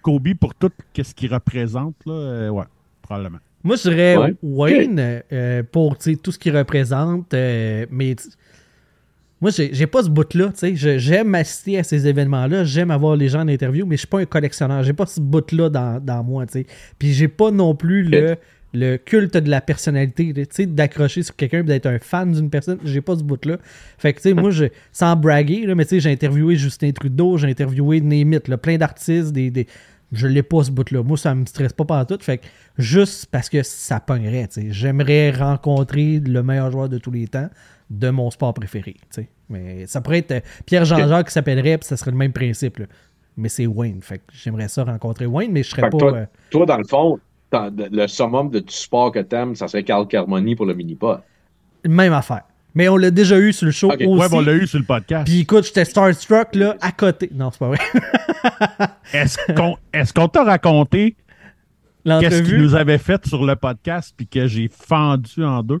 Kobe, pour tout ce qu'il représente, là, euh, ouais, probablement. Moi, je dirais Ouais. Wayne euh, pour tout ce qu'il représente. euh, mais moi, j'ai j'ai pas ce bout-là. tu sais. Je- J'aime assister à ces événements-là. J'aime avoir les gens en interview, mais je suis pas un collectionneur. J'ai pas ce bout-là dans, dans moi. tu sais. Puis j'ai pas non plus le, le culte de la personnalité. tu sais, d'accrocher sur quelqu'un et d'être un fan d'une personne. J'ai pas ce bout-là. Fait que, tu sais, moi, je, sans braguer, là, mais tu sais, j'ai interviewé Justin Trudeau, j'ai interviewé Némit, là, plein d'artistes, des, des, je l'ai pas ce bout-là. Moi, ça me stresse pas partout. Fait que juste parce que ça pognerait, tu sais. J'aimerais rencontrer le meilleur joueur de tous les temps de mon sport préféré, tu sais. Mais ça pourrait être euh, Pierre Jean-Jacques qui s'appellerait, puis ça serait le même principe, là. Mais c'est Wayne. Fait que j'aimerais ça rencontrer Wayne, mais je serais pas. toi, euh, toi, dans le fond, le summum de du sport que t'aimes, ça serait Carl Carmoni pour le mini-pod. même affaire. Mais on l'a déjà eu sur le show Ok. aussi. Ouais, on l'a eu sur le podcast. Puis écoute, j'étais starstruck là, à côté. Non, c'est pas vrai. Est-ce qu'on est-ce qu'on t'a raconté qu'est-ce qu'il nous avait fait sur le podcast puis que j'ai fendu en deux?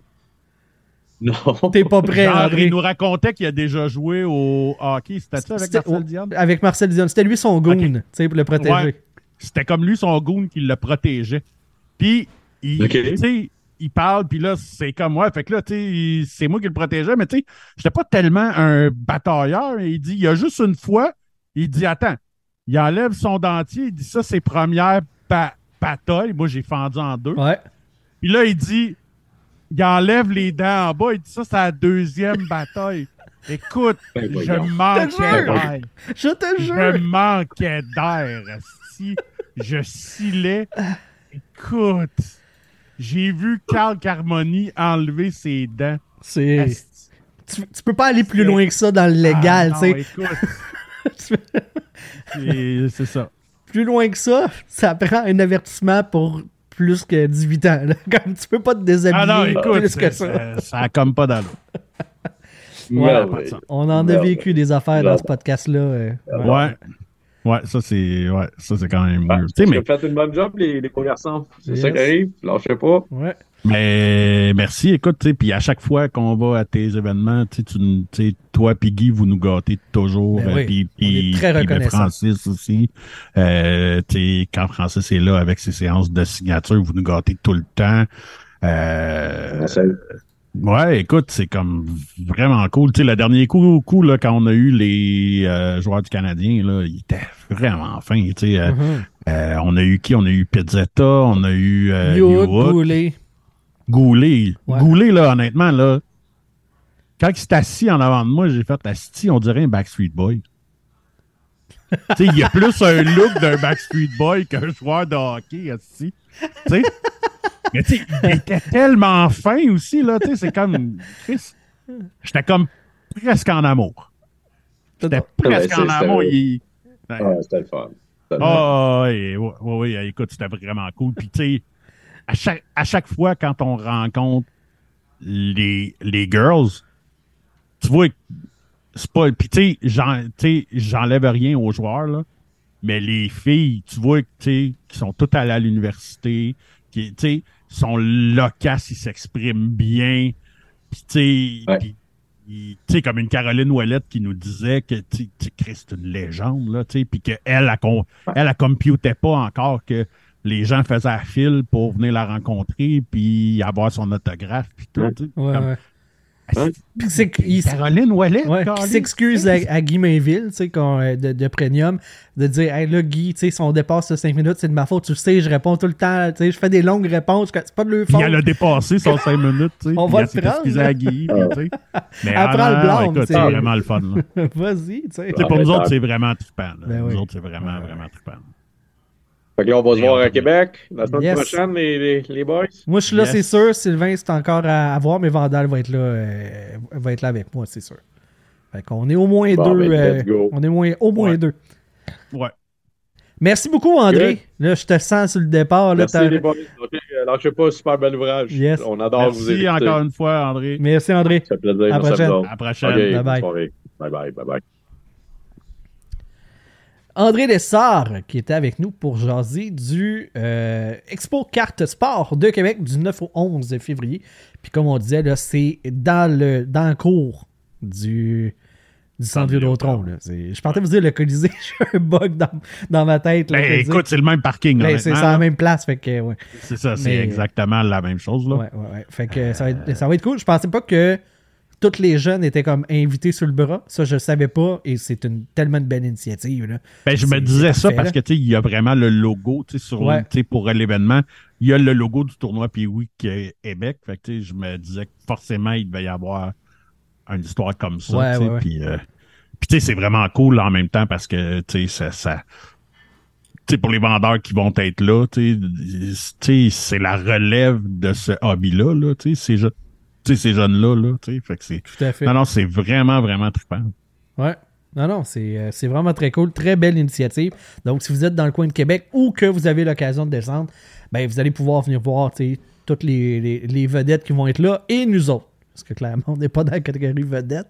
Non. t'es pas prêt, Genre, André. il nous racontait qu'il a déjà joué au hockey. C'était-tu avec C'était- Marcel Dion? Avec Marcel Dion. C'était lui son goon, Ok. tu sais, pour le protéger. Ouais. C'était comme lui, son goon, qui le protégeait. Puis, il, Ok. tu sais, il parle, puis là, c'est comme moi. Fait que là, tu sais, c'est moi qui le protégeais, mais tu sais, j'étais pas tellement un batailleur. Il dit, il y a juste une fois, il dit, attends, il enlève son dentier, il dit, ça, c'est première ba- bataille. Moi, j'ai fendu en deux. Ouais. Puis là, il dit, il enlève les dents en bas, il dit, ça, c'est la deuxième bataille. Écoute, Ben, je voyons. manquais Je te jure. d'air. Je te Je jure. manquais d'air. Si je scillais. Écoute, j'ai vu Carl Carmoni enlever ses dents. C'est. Tu, tu peux pas aller plus loin que ça dans le légal, Ah, tu non, sais. écoute, c'est ça. plus loin que ça, ça prend un avertissement pour plus que 18 ans. là. Comme tu peux pas te déshabiller Ah non, écoute, plus que ça. ça, a comme pas de sens. On en a vécu des affaires dans ce podcast-là. euh, ouais. Ouais. Ça c'est ouais, ça c'est quand même Ah, mieux. Tu sais, mais, faites une bonne job, les, les. C'est Yes. ça qui arrive. Lâchez pas. Ouais. mais merci, écoute, tu sais, puis à chaque fois qu'on va à tes événements, tu sais, toi puis Guy, vous nous gâtez toujours. Ben euh, oui, puis, très puis, ben. Francis aussi. Euh, tu sais, quand Francis est là avec ses séances de signature, vous nous gâtez tout le temps. Euh. Ouais, écoute, c'est comme vraiment cool. Tu sais, le dernier coup, coup là, quand on a eu les euh, joueurs du Canadien, là, il était vraiment fin. Tu sais, euh, Mhm. euh, on a eu qui? On a eu Pizzetta, on a eu Newhook, Goulet. Goulet. Ouais. Goulet, là, honnêtement, là, quand il s'est assis en avant de moi, j'ai fait assis, on dirait un Backstreet Boy. tu sais, il y a plus un look d'un Backstreet Boy qu'un joueur de hockey assis. Tu sais? Mais tu sais, il était tellement fin aussi, là, tu sais, c'est comme... J'étais comme presque en amour. J'étais presque en amour. il- Ouais, c'était le fun. C'était le fun. ah, ouais, ouais, écoute, c'était vraiment cool. Puis, tu sais, à chaque, à chaque fois, quand on rencontre les, les girls, tu vois, c'est pas. Puis, tu sais, j'en- tu sais, j'enlève rien aux joueurs, là. Mais les filles, tu vois, qui sont toutes allées à l'université, qui, tu sais, sont loquaces, ils s'expriment bien. Puis, tu sais, tu comme une Caroline Ouellette qui nous disait que, tu sais, tu sais, Chris, c'est une légende, là, tu sais, puis qu'elle, elle, com- elle, elle computait pas encore que les gens faisaient à fil pour venir la rencontrer, puis avoir son autographe, puis tout, ouais. Hein? Puis c'est qu'il s- Caroline Ouellet, ouais, Caroline. qu'il s'excuse à, à Guy Mainville, tu sais, qu'on, euh, de, de Premium, de dire Hey là, Guy, tu sais, si on dépasse le 5 minutes, c'est de ma faute, tu le sais, je réponds tout le temps, tu sais, je fais des longues réponses, c'est pas de leur Puis faute. elle a dépassé son 5 minutes, tu sais. On va le prendre, à Guy, puis. Mais le ah, blâme, écoute, tu c'est vraiment le fun, là. Vas-y, pour Ah, nous mais autres, c'est vraiment trippant. Ben nous autres, c'est vraiment, vraiment trippant. Fait que là, on va se voir à Québec la semaine Yes. prochaine, les, les, les boys. Moi, je suis là, Yes. c'est sûr. Sylvain, c'est encore à, à voir, mais Vandal va être là, euh, va être là avec moi, c'est sûr. Fait qu'on est au moins Bon, deux. ben, euh, on est moins, au moins Ouais. deux. Ouais. Merci beaucoup, André. Good. Là, je te sens sur le départ. Là, Merci les boys. Lâchez- Lâchez pas, super bel ouvrage. Yes. On adore vous Merci encore une fois, André. Merci, André. Ça fait plaisir. À la Merci prochaine. À la prochaine. Ok, Bye bonne bye. soirée. Bye bye. Bye bye. André Lessard, qui était avec nous pour jaser du euh, Expo Carte Sport de Québec du 9 au 11 février. Puis comme on disait, là, c'est dans le, dans le cours du, du centre Vidéotron. Je pensais vous dire le Colisée, j'ai un bug dans, dans ma tête. Ben, écoute, c'est le même parking. Ben, c'est la même place, fait que ouais. C'est ça, c'est exactement la même chose. Là. Ouais, ouais, ouais. Fait que ça va, être, ça va être cool. Je pensais pas que tous les jeunes étaient comme invités sur le bras. Ça, je savais pas. Et c'est une tellement une belle initiative. Là. Ben, je me C'est- disais c'est ça parce là. que tu sais, il y a vraiment le logo tu sais, sur Ouais. pour l'événement. Il y a le logo du tournoi puis oui Québec. Fait que je me disais que forcément il devait y avoir une histoire comme ça. Ouais, ouais. Puis euh, puis, tu sais, c'est vraiment cool en même temps parce que tu sais, ça. ça tu sais, pour les vendeurs qui vont être là, c'est la relève de ce hobby-là, là, tu sais, ces, je- tu sais, ces jeunes-là, là, tu sais, fait que c'est, Tout à fait. non, non, c'est vraiment, vraiment trippant. Ouais. Non, non, c'est euh, c'est vraiment très cool. Très belle initiative. Donc, si vous êtes dans le coin de Québec ou que vous avez l'occasion de descendre, ben, vous allez pouvoir venir voir toutes les, les- les vedettes qui vont être là et nous autres. Parce que clairement, on n'est pas dans la catégorie vedette.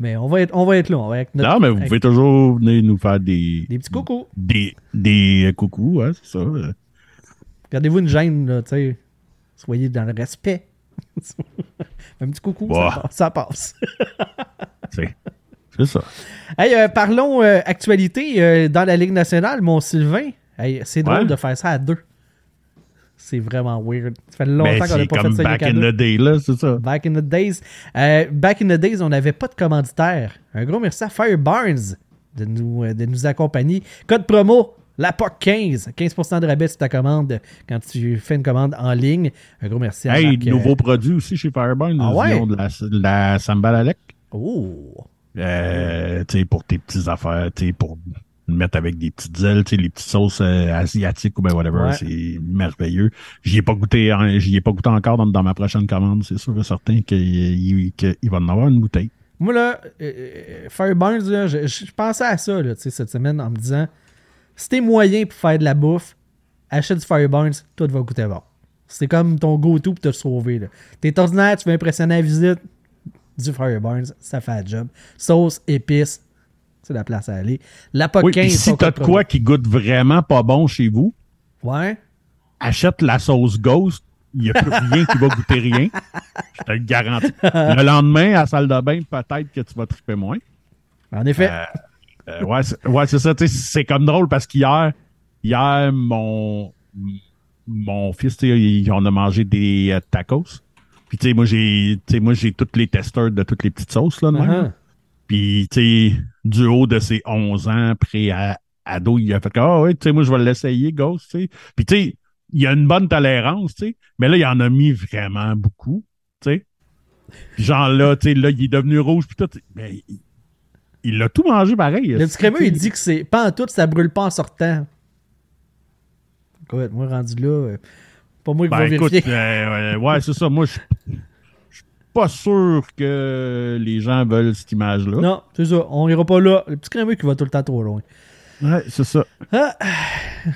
Mais on va être, on va être là. On va être notre- Non, mais vous avec pouvez toujours venir nous faire des, des petits coucous. des, des coucous, hein, c'est ça. euh. Regardez-vous une gêne, là, tu sais. Soyez dans le respect. Un petit coucou, Bah. ça passe. Ça. C'est, ça. hey, euh, parlons euh, actualité euh, dans la Ligue nationale, mon Sylvain. Hey, c'est drôle Ouais. de faire ça à deux. C'est vraiment weird. Ça fait longtemps Mais qu'on n'a pas fait ça back in the day, là, c'est ça. Back in the days. Back in the days, on n'avait pas de commanditaire. Un gros merci à Fire Barnes de nous, de nous accompagner. Code promo, la POC 15. 15% de rabais sur ta commande quand tu fais une commande en ligne. Un gros merci à Hey, Marc, euh, nouveau produit aussi chez Fireburn, Ah nous ouais? de la, de la Sambal Alec. Oh! Euh, tu sais, pour tes petites affaires, tu sais, pour le mettre avec des petites ailes, tu sais, les petites sauces euh, asiatiques ou ben whatever, Ouais. c'est merveilleux. J'y ai pas goûté, j'y ai pas goûté encore dans, dans ma prochaine commande, c'est sûr et certain qu'il il- qu'il va en avoir une bouteille. Moi, là, euh, euh, là, je, je pensais à ça là, cette semaine en me disant si t'es moyen pour faire de la bouffe, achète du Fire Barnes, tout va coûter bon. C'est comme ton go-to pour te sauver. T'es ordinaire, tu veux impressionner la visite, du Fire Barnes, ça fait la job. Sauce, épices, c'est la place à aller. La POC Oui, 15, puis si t'as de quoi qui goûte vraiment pas bon chez vous. Ouais. achète la sauce Ghost. Il n'y a plus rien qui va goûter rien. Je te le garantis. Le lendemain, à la salle de bain, peut-être que tu vas triper moins. En effet. Euh, Euh, ouais, c'est, ouais, ça. C'est comme drôle parce qu'hier, hier, mon, mon fils, il- on a mangé des euh, tacos. Puis, tu sais, moi, j'ai, tu sais, moi, j'ai tous les testeurs de toutes les petites sauces, là, même. Uh-huh. Puis, tu sais, du haut de ses 11 ans, pré à ado, il a fait que, ah oui, tu sais, moi, je vais l'essayer, Ghost, tu sais. Puis, tu sais, il y a une bonne tolérance, tu sais. Mais là, il en a mis vraiment beaucoup, tu sais. Puis genre là, tu sais, là, il est devenu rouge, puis tout. Mais il- a tout mangé pareil. Le petit crémeux, il dit que c'est pas en tout, ça brûle pas en sortant. Écoute, moi, rendu là, euh, pas moi qui Ben, écoute, vérifier. euh, ouais, c'est ça. Moi, je suis pas sûr que les gens veulent cette image-là. Non, c'est ça. On ira pas là. Le petit crémeux qui va tout le temps trop loin. Ouais, c'est ça. Ah,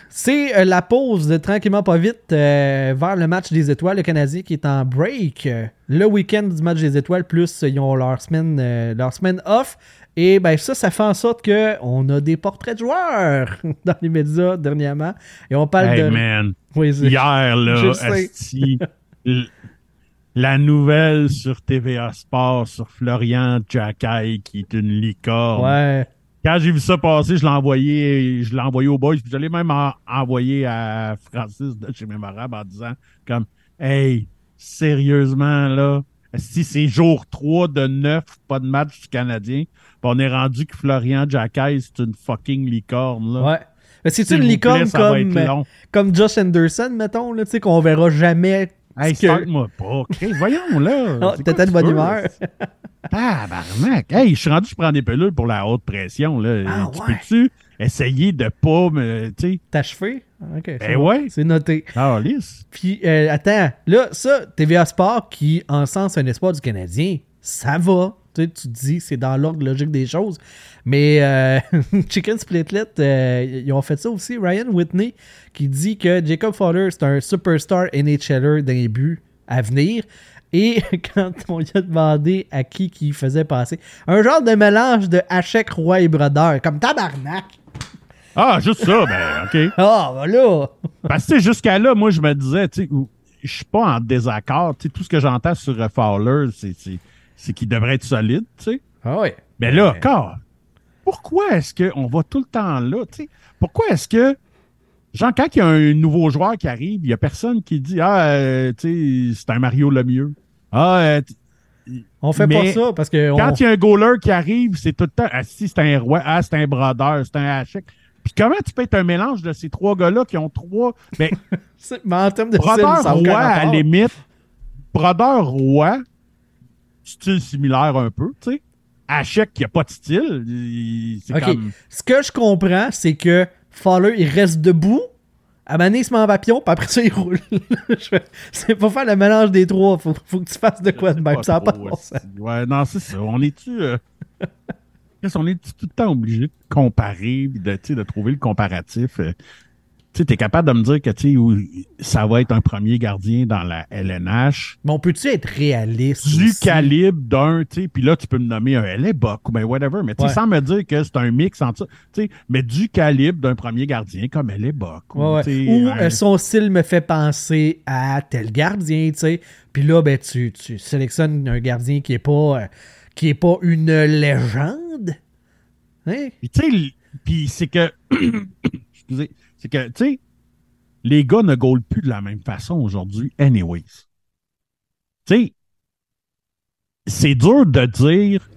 c'est euh, la pause de tranquillement pas vite euh, vers le match des étoiles. Le Canadien qui est en break. euh, le week-end du match des étoiles, plus ils ont leur semaine, leur semaine off. Et ben ça, ça fait en sorte qu'on a des portraits de joueurs dans les médias dernièrement. Et on parle Hey, de. man. Oui, Hier, là, la nouvelle sur TVA Sport sur Florian Jacquet, qui est une licorne. Ouais. Quand j'ai vu ça passer, je l'ai envoyé, je l'ai envoyé aux boys, puis je l'ai même en- envoyé à Francis de chez Mémorable en disant comme Hey, sérieusement, là, Si c'est jour 3 de 9, pas de match du Canadien, puis on est rendu que Florian Jacquet, c'est une fucking licorne. Là. Ouais. Mais c'est une licorne plaît, comme, long. comme Josh Anderson, mettons, là, tu sais, qu'on verra jamais. Hey, que- start-moi pas. Chris, voyons, là. C'est t'étais de bonne humeur. Tabarnak. Hey, je suis rendu, je prends des pelules pour la haute pression, là. Ah, tu ouais. peux-tu essayer de pas me, T'as achevé? Ok. c'est Ben ouais. C'est noté. ah, lisse. Puis, euh, attends, là, ça, TVA Sport qui encense un espoir du Canadien, ça va. Tu sais, tu te dis, c'est dans l'ordre logique des choses. Mais euh, Chicken Splitlet, euh, ils ont fait ça aussi. Ryan Whitney qui dit que Jacob Fowler, c'est un superstar NHLer les buts à venir. Et quand on lui a demandé à qui qui faisait passer, un genre de mélange de Hachek, Roy et Brodeur, comme tabarnak. Ah, juste ça, ben, OK. Ah, voilà. Parce que tu sais, jusqu'à là, moi, je me disais, tu sais, je suis pas en désaccord. Tu sais, tout ce que j'entends sur euh, Fowler, c'est, c'est, c'est qu'il devrait être solide, tu sais. Ah ouais. Mais là, encore, pourquoi est-ce qu'on va tout le temps là, tu sais? Pourquoi est-ce que, genre, quand il y a un nouveau joueur qui arrive, il y a personne qui dit, ah, euh, tu sais, c'est un Mario Lemieux. Ah, euh, On fait Mais pas ça parce que. quand il y a un goaler qui arrive, c'est tout le temps, ah, si c'est un roi, ah, c'est un brodeur, c'est un hachek. Puis comment tu peux être un mélange de ces trois gars-là qui ont trois, ben, Mais en termes de style, Brodeur ça Roi, à la limite. Brodeur Roi, style similaire un peu, tu sais. Hachek, qui a pas de style. il- C'est Ok. comme. Ce que je comprends, c'est que Fowler, il reste debout. À Mané, il se met en papillon, puis après ça, il roule. C'est pas faire le mélange des trois. Faut, faut que tu fasses de quoi de même. Ça n'a pas de bon sens. Ouais, non, c'est ça. On est-tu. euh, Qu'on est tout le temps obligé de comparer, de, trouver le comparatif. euh. Tu t'es capable de me dire que ça va être un premier gardien dans la LNH. Mais on peut-tu être réaliste? du aussi? calibre d'un, puis là, tu peux me nommer un LA Buck ou ben whatever, mais Ouais. sans me dire que c'est un mix entre ça, mais du calibre d'un premier gardien comme ouais. tu sais, Ou un- euh, son style me fait penser à tel gardien, tu. Puis là, ben, tu, tu sélectionnes un gardien qui est pas, euh, qui est pas une légende. Hein? Puis tu sais, puis c'est que, excusez, c'est que, tu sais, les gars ne gaulent plus de la même façon aujourd'hui, anyways. Tu sais, c'est dur de dire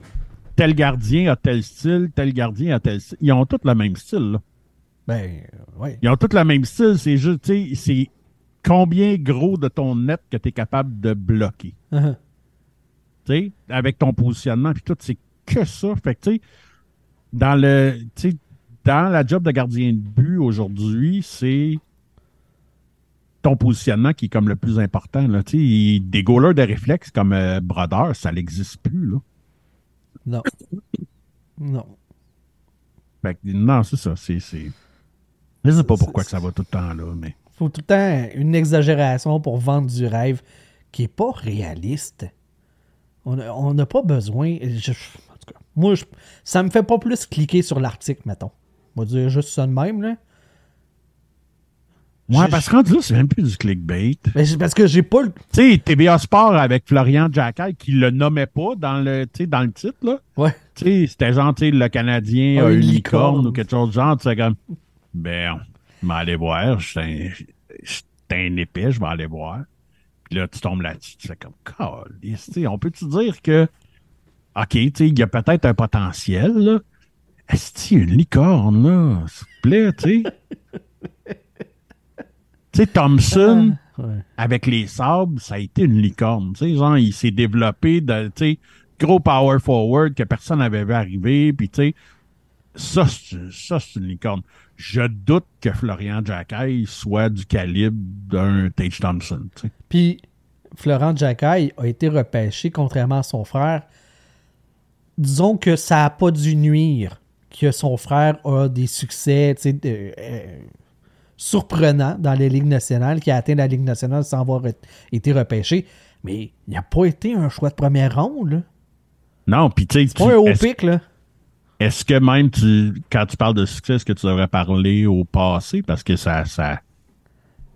tel gardien a tel style, tel gardien a tel style. Ils ont tous le même style, là. Ben, ouais. Ils ont tous le même style, c'est juste, tu sais, c'est combien gros de ton net que tu es capable de bloquer. Uh-huh. Tu sais, avec ton positionnement, puis tout, c'est que ça. Fait que, tu sais, dans le, tu sais, dans la job de gardien de but aujourd'hui, c'est ton positionnement qui est comme le plus important. Là. Tu sais, il- des goalers de réflexe comme euh, Brodeur, ça n'existe plus. Là. Non. Non. Fait que, non, c'est ça. C'est, c'est... Je sais pas pourquoi que ça va tout le temps là, mais. faut tout le temps une exagération pour vendre du rêve qui est pas réaliste. On n'a pas besoin. je- moi, je- ça me fait pas plus cliquer sur l'article, mettons. On va dire juste ça de même, là. Ouais, parce que là, c'est même plus du clickbait. Mais parce que j'ai pas le. Tu sais, TVA Sport avec Florian Jacquet qui le nommait pas dans le, dans le titre, là. Ouais. Tu sais, c'était genre, tu sais, le Canadien Ah, a une une licorne licorne. ou quelque chose de genre. Tu sais, comme, ben, je vais aller voir. Je suis un, un épais, je vais aller voir. Puis là, tu tombes là-dessus. Tu fais comme, sais, on peut-tu dire que, OK, tu sais, il y a peut-être un potentiel, là. Est-ce qu'il y a une licorne, là? S'il vous plaît, tu sais. tu sais, Thompson Ouais. avec les sables, ça a été une licorne. Tu sais, genre, il s'est développé de, tu sais, gros power forward que personne n'avait vu arriver. Puis, tu sais, ça, c'est- ça, c'est une licorne. Je doute que Florian Jacquet soit du calibre d'un Tage Thompson. Puis, Florent Jacquet a été repêché, contrairement à son frère. Disons que ça n'a pas dû nuire que son frère a des succès euh, surprenants dans les ligues nationales, qui a atteint la Ligue nationale sans avoir été- repêché. Mais il n'a pas été un choix de première ronde. là. Non, puis tu sais, C'est pas un haut pic. Là. est-ce que même tu, quand tu parles de succès, est-ce que tu devrais parler au passé? Parce que ça, ça,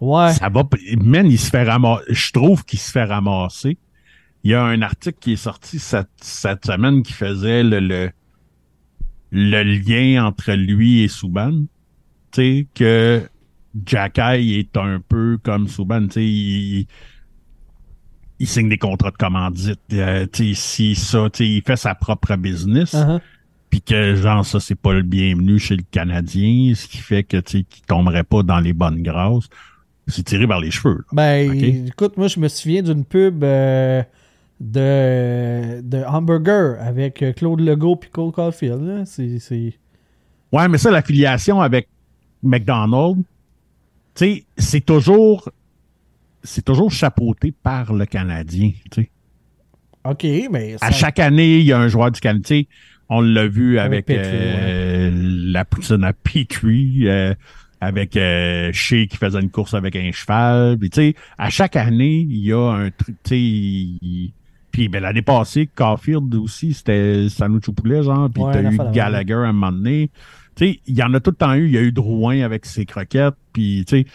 Ouais. Ça va. Man, il se fait ramasser. Je trouve qu'il se fait ramasser. Il y a un article qui est sorti cette, cette semaine qui faisait le, le, le lien entre lui et Souban. Tu sais, que Jacky est un peu comme Souban. Tu sais, il, il signe des contrats de commandite. Euh, tu sais, si ça, tu sais, il fait sa propre business. Uh-huh. Puis que, genre, ça, c'est pas le bienvenu chez le Canadien, ce qui fait que, tu sais, qu'il tomberait pas dans les bonnes grâces. C'est tiré par les cheveux. là. Ben, écoute, moi, je me souviens d'une pub euh, de, de hamburger avec euh, Claude Legault et Cole Caulfield. C'est, c'est... Ouais, mais ça, l'affiliation avec McDonald's, c'est toujours, c'est toujours chapeauté par le Canadien, tu sais. OK, mais... À chaque année, il y a un joueur du Canadien. On l'a vu avec, Avec Petrie, euh, la poutine à Petrie, euh, avec euh, Shea qui faisait une course avec un cheval. Puis, tu sais, à chaque année, il y a un truc, tu sais, Puis ben, l'année passée, Caulfield aussi, c'était sandwich au poulet, genre. Puis Ouais, t'as eu Gallagher à un moment donné. Tu sais, il y en a tout le temps eu. Il y a eu Drouin avec ses croquettes. Puis, tu sais,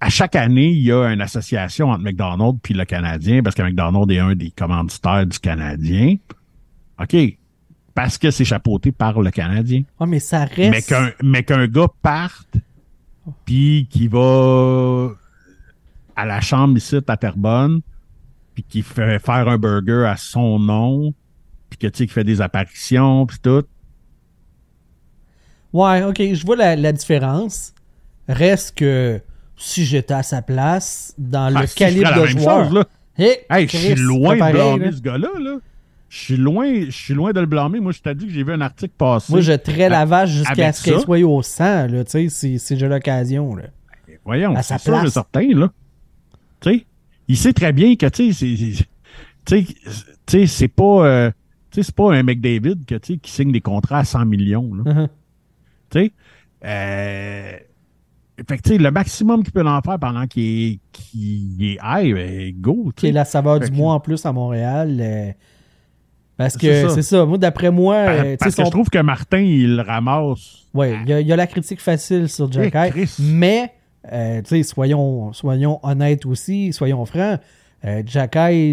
à chaque année, il y a une association entre McDonald's puis le Canadien, parce que McDonald's est un des commanditaires du Canadien. OK. Parce que c'est chapeauté par le Canadien. Ouais, mais ça reste... Mais qu'un, mais qu'un gars parte, puis qui va à la chambre ici à Terrebonne, puis qui fait faire un burger à son nom, puis que tu sais, qui fait des apparitions, puis tout. Ouais, ok, je vois la, la différence. Reste que si j'étais à sa place, dans Ah, le si, ferais calibre de joueur. chose, là. Hey, Hey, je suis loin de blâmer là. ce gars-là, là. Je suis loin, je suis loin de le blâmer. Moi, je t'ai dit que j'ai vu un article passer. Moi, je traite la vache jusqu'à ce qu'elle soit au sang, là, tu sais, si, si j'ai l'occasion, là. Voyons, c'est sûr certain, là. Tu sais, il sait très bien que, tu sais, c'est- pas, euh, c'est pas un McDavid que, qui signe des contrats à 100 millions, là. Tu sais, euh, fait que, le maximum qu'il peut en faire pendant qu'il est, qu'il est high, ben, go, tu Qui est sais. la saveur Fait du que- mois en plus à Montréal. euh, parce que c'est ça. Moi, d'après moi, Par- Parce que je trouve que Martin, il ramasse. Ouais, il y, a- il y a la critique facile sur Jack Eh, Hyde, Chris. mais euh, tu soyons, soyons honnêtes aussi, soyons francs. euh,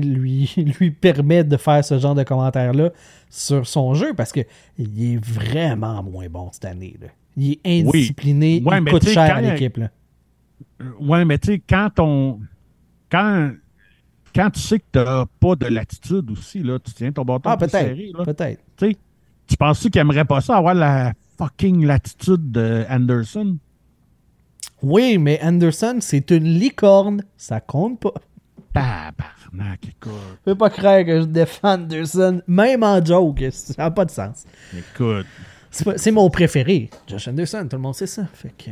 lui, lui permet de faire ce genre de commentaires-là sur son jeu parce que il est vraiment moins bon cette année. là. Il est indiscipliné, Ouais, il mais coûte tu cher à l'équipe. Euh, Ouais, mais tu sais, quand on. Quand. Quand tu sais que t'as pas de latitude aussi, là, tu tiens ton bâton Ah, peut-être. Peut-être. Tu tu penses-tu qu'il aimerait pas ça, avoir la fucking latitude de Anderson? Oui, mais Anderson, c'est une licorne. Ça compte pas. Tabarnak, écoute. Fais pas croire que je défends Anderson, même en joke. Ça n'a pas de sens. Écoute. C'est mon préféré, Josh Anderson, tout le monde sait ça. Fait que...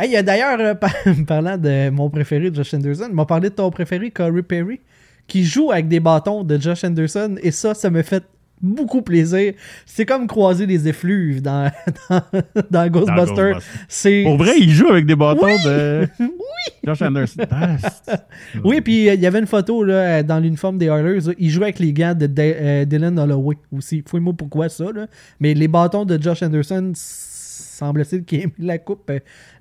Hey, il y a d'ailleurs, euh, par- parlant de mon préféré, Josh Anderson, m'a parlé de ton préféré, Corey Perry, qui joue avec des bâtons de Josh Anderson, et ça, ça me fait beaucoup plaisir. C'est comme croiser les effluves dans, dans, dans Ghostbusters. Pour vrai, il joue avec des bâtons Oui! de Oui! Josh Anderson. Ah, Oui, puis euh, il y avait une photo là, euh, dans l'uniforme des Oilers. Il jouait avec les gants de euh, Dylan Holloway aussi. Fouille-moi pourquoi ça. Là. Mais les bâtons de Josh Anderson, semble-t-il qu'il ait mis la coupe,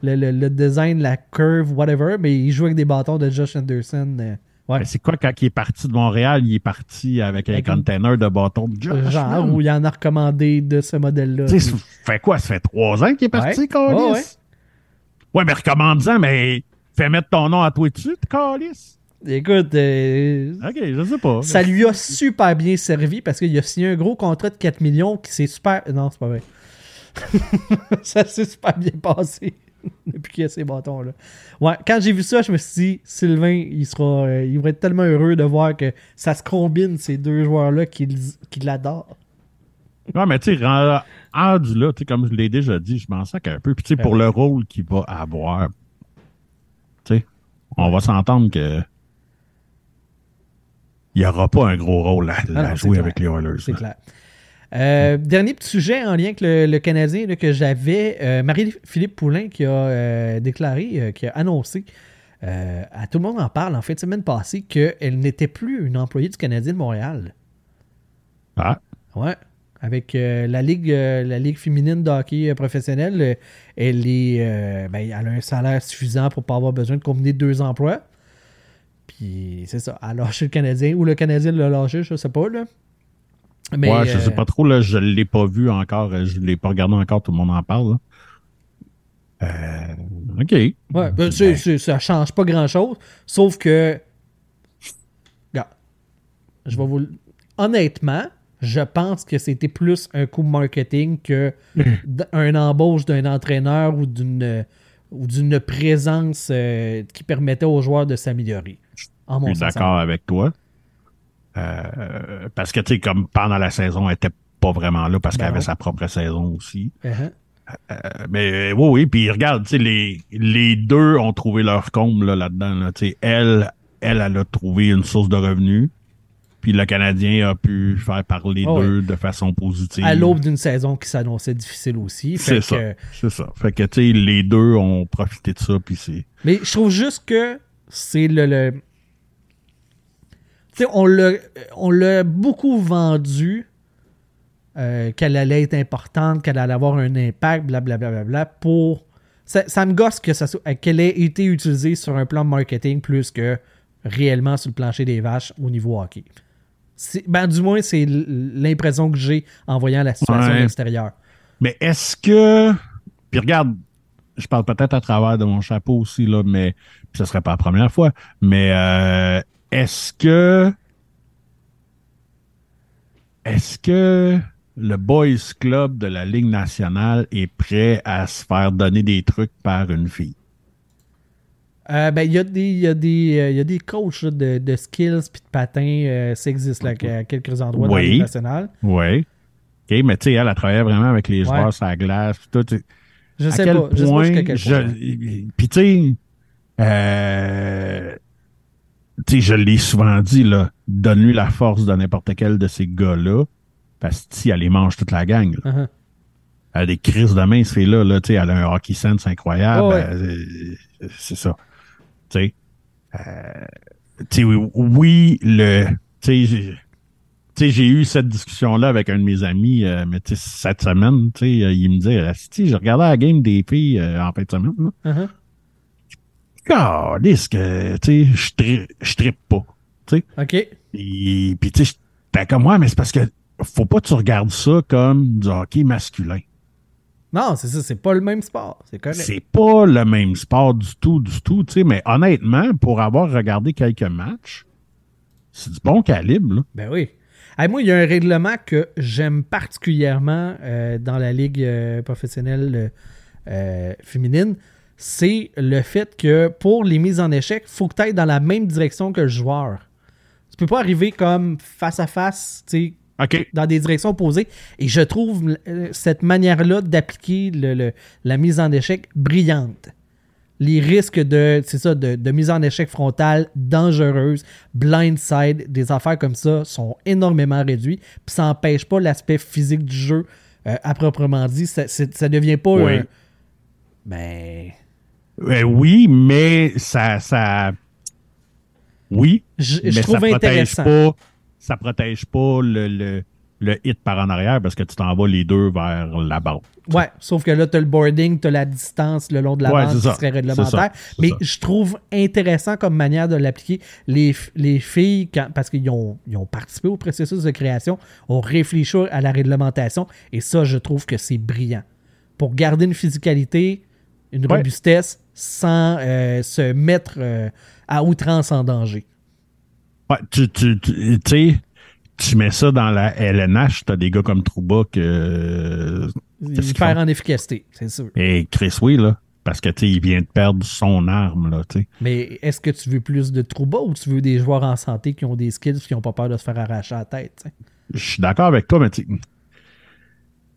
le, le- le design, la curve, whatever. Mais il joue avec des bâtons de Josh Anderson. euh, ouais. C'est quoi quand il est parti de Montréal? Il est parti avec un container de bâtons de Josh. Genre où il en a recommandé de ce modèle-là. Tu sais, ça fait quoi? Ça fait trois ans qu'il est parti, Ouais. Ouais, Ouais, ouais. mais recommande-en, mais fais mettre ton nom à toi dessus, Calis. Écoute, euh, OK, je sais pas. ça lui a super bien servi parce qu'il a signé un gros contrat de 4 millions qui s'est super. Non, c'est pas vrai. ça s'est super bien passé depuis qu'il y a ces bâtons-là. Ouais, quand j'ai vu ça, je me suis dit, Sylvain, il sera, euh, il va être tellement heureux de voir que ça se combine ces deux joueurs-là qui, qui l'adorent. Ouais, mais tu sais, rend- rendu là, comme je l'ai déjà dit, je m'en sac un peu. Puis tu sais, pour le rôle qu'il va avoir, tu sais, on va s'entendre que il n'y aura pas un gros rôle à, à Ah non, jouer avec les Oilers. C'est clair. Euh, dernier petit sujet en lien avec le, le Canadien là, que j'avais. euh, Marie-Philippe Poulain qui a euh, déclaré, qui a annoncé, à tout le monde en parle en fin de semaine passée, qu'elle n'était plus une employée du Canadien de Montréal. Ah, Ouais. Avec la ligue la ligue féminine de hockey professionnelle, elle est ben, elle a un salaire suffisant pour pas avoir besoin de combiner deux emplois. Puis c'est ça, elle a lâché le Canadien ou le Canadien l'a lâché, je sais pas là. Mais, ouais, je euh, sais pas trop, là, je l'ai pas vu encore, euh, je l'ai pas regardé encore, tout le monde en parle. là. Euh, OK. Ouais, ben, c'est- c'est- ça change pas grand chose, sauf que. Je vais vous. Honnêtement, je pense que c'était plus un coup marketing que d- un embauche d'un entraîneur ou d'une ou d'une présence euh, qui permettait aux joueurs de s'améliorer. En Je suis sens. d'accord avec toi. Euh, parce que, tu sais, comme pendant la saison, elle était pas vraiment là parce Ben qu'elle avait non. sa propre saison aussi. Uh-huh. Euh, mais oui, oui, puis regarde, tu sais, les, les deux ont trouvé leur comble là, là-dedans. Là, Tu sais, elle, elle, elle a trouvé une source de revenus. Puis le Canadien a pu faire parler Oh, d'eux de façon positive. À l'aube d'une saison qui s'annonçait difficile aussi. C'est ça. que- C'est ça. Fait que, tu sais, les deux ont profité de ça, puis c'est... Mais je trouve juste que c'est le. le... Tu sais, on l'a, on l'a beaucoup vendu euh, qu'elle allait être importante, qu'elle allait avoir un impact, blablabla, bla, bla, bla, pour. Ça, ça me gosse que ça soit, qu'elle ait été utilisée sur un plan marketing plus que réellement sur le plancher des vaches au niveau hockey. Ben, du moins, c'est l'impression que j'ai en voyant la situation Ouais. l'extérieur. Mais est-ce que. Puis regarde, je parle peut-être à travers de mon chapeau aussi, là, mais ce serait pas la première fois. Mais euh, est-ce que. Est-ce que le Boys Club de la Ligue nationale est prêt à se faire donner des trucs par une fille? Euh, ben, il y a des, il y euh, y a des coachs là, de, de skills puis de patins. euh, ça existe là, à quelques endroits dans la Oui. Ligue nationale. Oui. OK, mais tu sais, elle a travaillé vraiment avec les Ouais. joueurs sur la glace. tout. Je sais quel pas. Je sais pas point je- point. Puis tu sais, tu sais, je l'ai souvent dit, là, donne-lui la force de n'importe quel de ces gars-là, parce que si elle les mange toute la gang, là. Uh-huh. elle a des crises de main, ce fait-là, là, tu sais, elle a un hockey sense incroyable, Oh, ouais. euh, c'est ça. Tu sais, euh, oui, oui, le, tu sais, j'ai- eu cette discussion-là avec un de mes amis, euh, mais tu sais, cette semaine, tu sais, euh, il me disait, si je regardais la game des filles euh, en fin de semaine, là, Uh-huh. Que, tu sais, je tri- je trippe pas. Tu sais. OK. Et- Puis, tu sais, j'étais comme, ouais, mais c'est parce que faut pas que tu regardes ça comme du hockey masculin. Non, c'est ça. C'est pas le même sport. C'est correct. C'est pas le même sport du tout, du tout, tu sais, mais honnêtement, pour avoir regardé quelques matchs, c'est du bon calibre, là. Ben oui. Hey, moi, il y a un règlement que j'aime particulièrement euh, dans la ligue euh, professionnelle euh, féminine. C'est le fait que pour les mises en échec, il faut que tu ailles dans la même direction que le joueur. Tu peux pas arriver comme face à face, tu dans des directions opposées. Et je trouve euh, cette manière-là d'appliquer le- le- la mise en échec brillante. Les risques de, c'est ça, de, de mise en échec frontale dangereuse, blindside, des affaires comme ça sont énormément réduits. Puis ça n'empêche pas l'aspect physique du jeu euh, à proprement dit. Ça, ça devient pas Oui. un- Ben. Euh, oui, mais ça, ça, oui, Je, mais je trouve ça protège intéressant. pas, ça protège pas le, le, le hit par en arrière parce que tu t'en vas les deux vers la barre. Ouais, sauf que là, tu as le boarding, tu as la distance le long de la Ouais, bande c'est qui ça. serait réglementaire. Ça. Mais ça. je trouve intéressant comme manière de l'appliquer. Les, les filles, quand- parce qu'ils ont, ils ont participé au processus de création, ont réfléchi à la réglementation. Et ça, je trouve que c'est brillant. Pour garder une physicalité, une robustesse, sans euh, se mettre euh, à outrance en danger. Ouais, tu, tu, tu sais, tu mets ça dans la LNH, t'as des gars comme Trouba que Il Qu'est-ce qu'ils perd font? en efficacité, c'est sûr. et Chris oui là, parce que tu il vient de perdre son arme là, tu. Mais est-ce que tu veux plus de trouba ou tu veux des joueurs en santé qui ont des skills et qui n'ont pas peur de se faire arracher la tête? Je suis d'accord avec toi, mais tu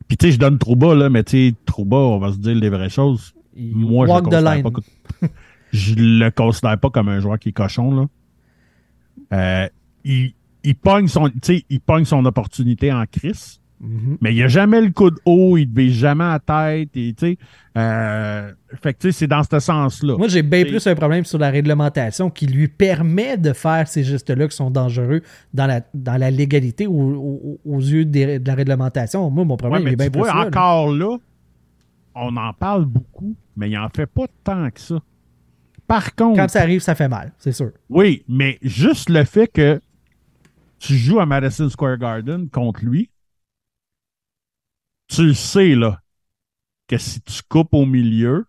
puis tu sais, je donne Trouba là, mais tu sais, Trouba, on va se dire les vraies choses. Il Moi, je the line. pas je le considère pas comme un joueur qui est cochon là. Euh, il, il pogne son, tu sais, il pogne son opportunité en crise. Mhm. Mais il a jamais le coup de haut, il ne vise jamais à la tête. Et, euh, fait que tu sais, c'est dans ce sens-là. Moi, j'ai bien plus un problème sur la réglementation qui lui permet de faire ces gestes-là qui sont dangereux dans la, dans la légalité ou au- aux yeux des- de la réglementation. Moi, mon problème, Ouais, il est bien plus vois, là, là. encore là, on en parle beaucoup, mais il en fait pas tant que ça. Par contre, Quand ça arrive, ça fait mal, c'est sûr. oui, mais juste le fait que tu joues à Madison Square Garden contre lui, tu le sais, là, que si tu coupes au milieu,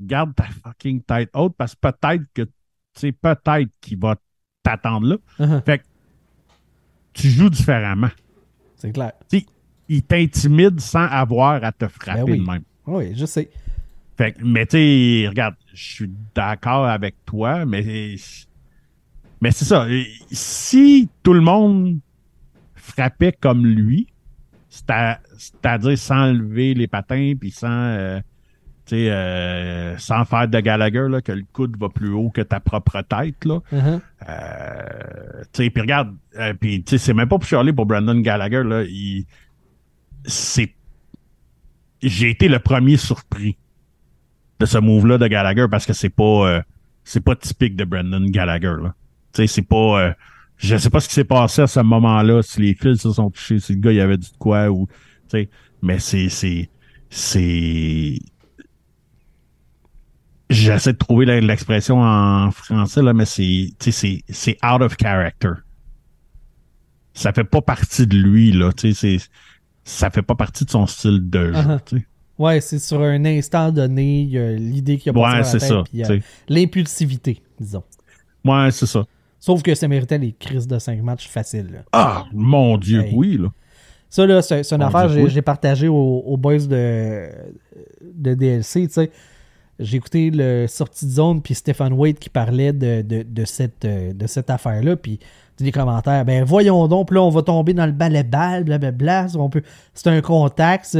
garde ta fucking tête haute parce que peut-être que, tu sais, peut-être qu'il va t'attendre là. Uh-huh. Fait que tu joues différemment. C'est clair. Tu sais, il t'intimide sans avoir à te frapper Ben oui. de même. Oui, je sais. Fait mais tu sais, regarde, je suis d'accord avec toi, mais mais c'est ça. Si tout le monde frappait comme lui, c'est-à- c'est-à-dire sans lever les patins puis sans euh, euh, sans faire de Gallagher là, que le coude va plus haut que ta propre tête là. Uh-huh. Euh, tu sais, puis regarde, euh, puis tu sais, c'est même pas pour chialer pour Brandon Gallagher là. Il, c'est, j'ai été le premier surpris de ce move-là de Gallagher parce que c'est pas, euh, c'est pas typique de Brandon Gallagher là. Tu sais, c'est pas, euh, je sais pas ce qui s'est passé à ce moment-là, si les fils se sont touchés, si le gars il avait dit de quoi ou, tu sais, mais c'est, c'est, j'essaie de trouver l'expression en français là, mais c'est, c'est, c'est out of character. Ça fait pas partie de lui là, c'est, ça fait pas partie de son style de jeu. Tu sais. Ouais, c'est sur un instant donné, il y a l'idée qui a Ouais, c'est ça. sais. l'impulsivité, disons. Ouais, c'est ça. Sauf que ça méritait les crises de 5 matchs faciles. là. Ah, mon Dieu, oui, là. Ça, là, c'est une Mon affaire que j'ai- oui. partagé aux, aux boys de, de DLC, tu sais. J'ai écouté le sortie de zone, puis Stephen Wade qui parlait de, de, de cette, euh, de cette affaire-là, puis des commentaires, ben voyons donc, puis là, on va tomber dans le balai-bal, blablabla, on peut... c'est un contact,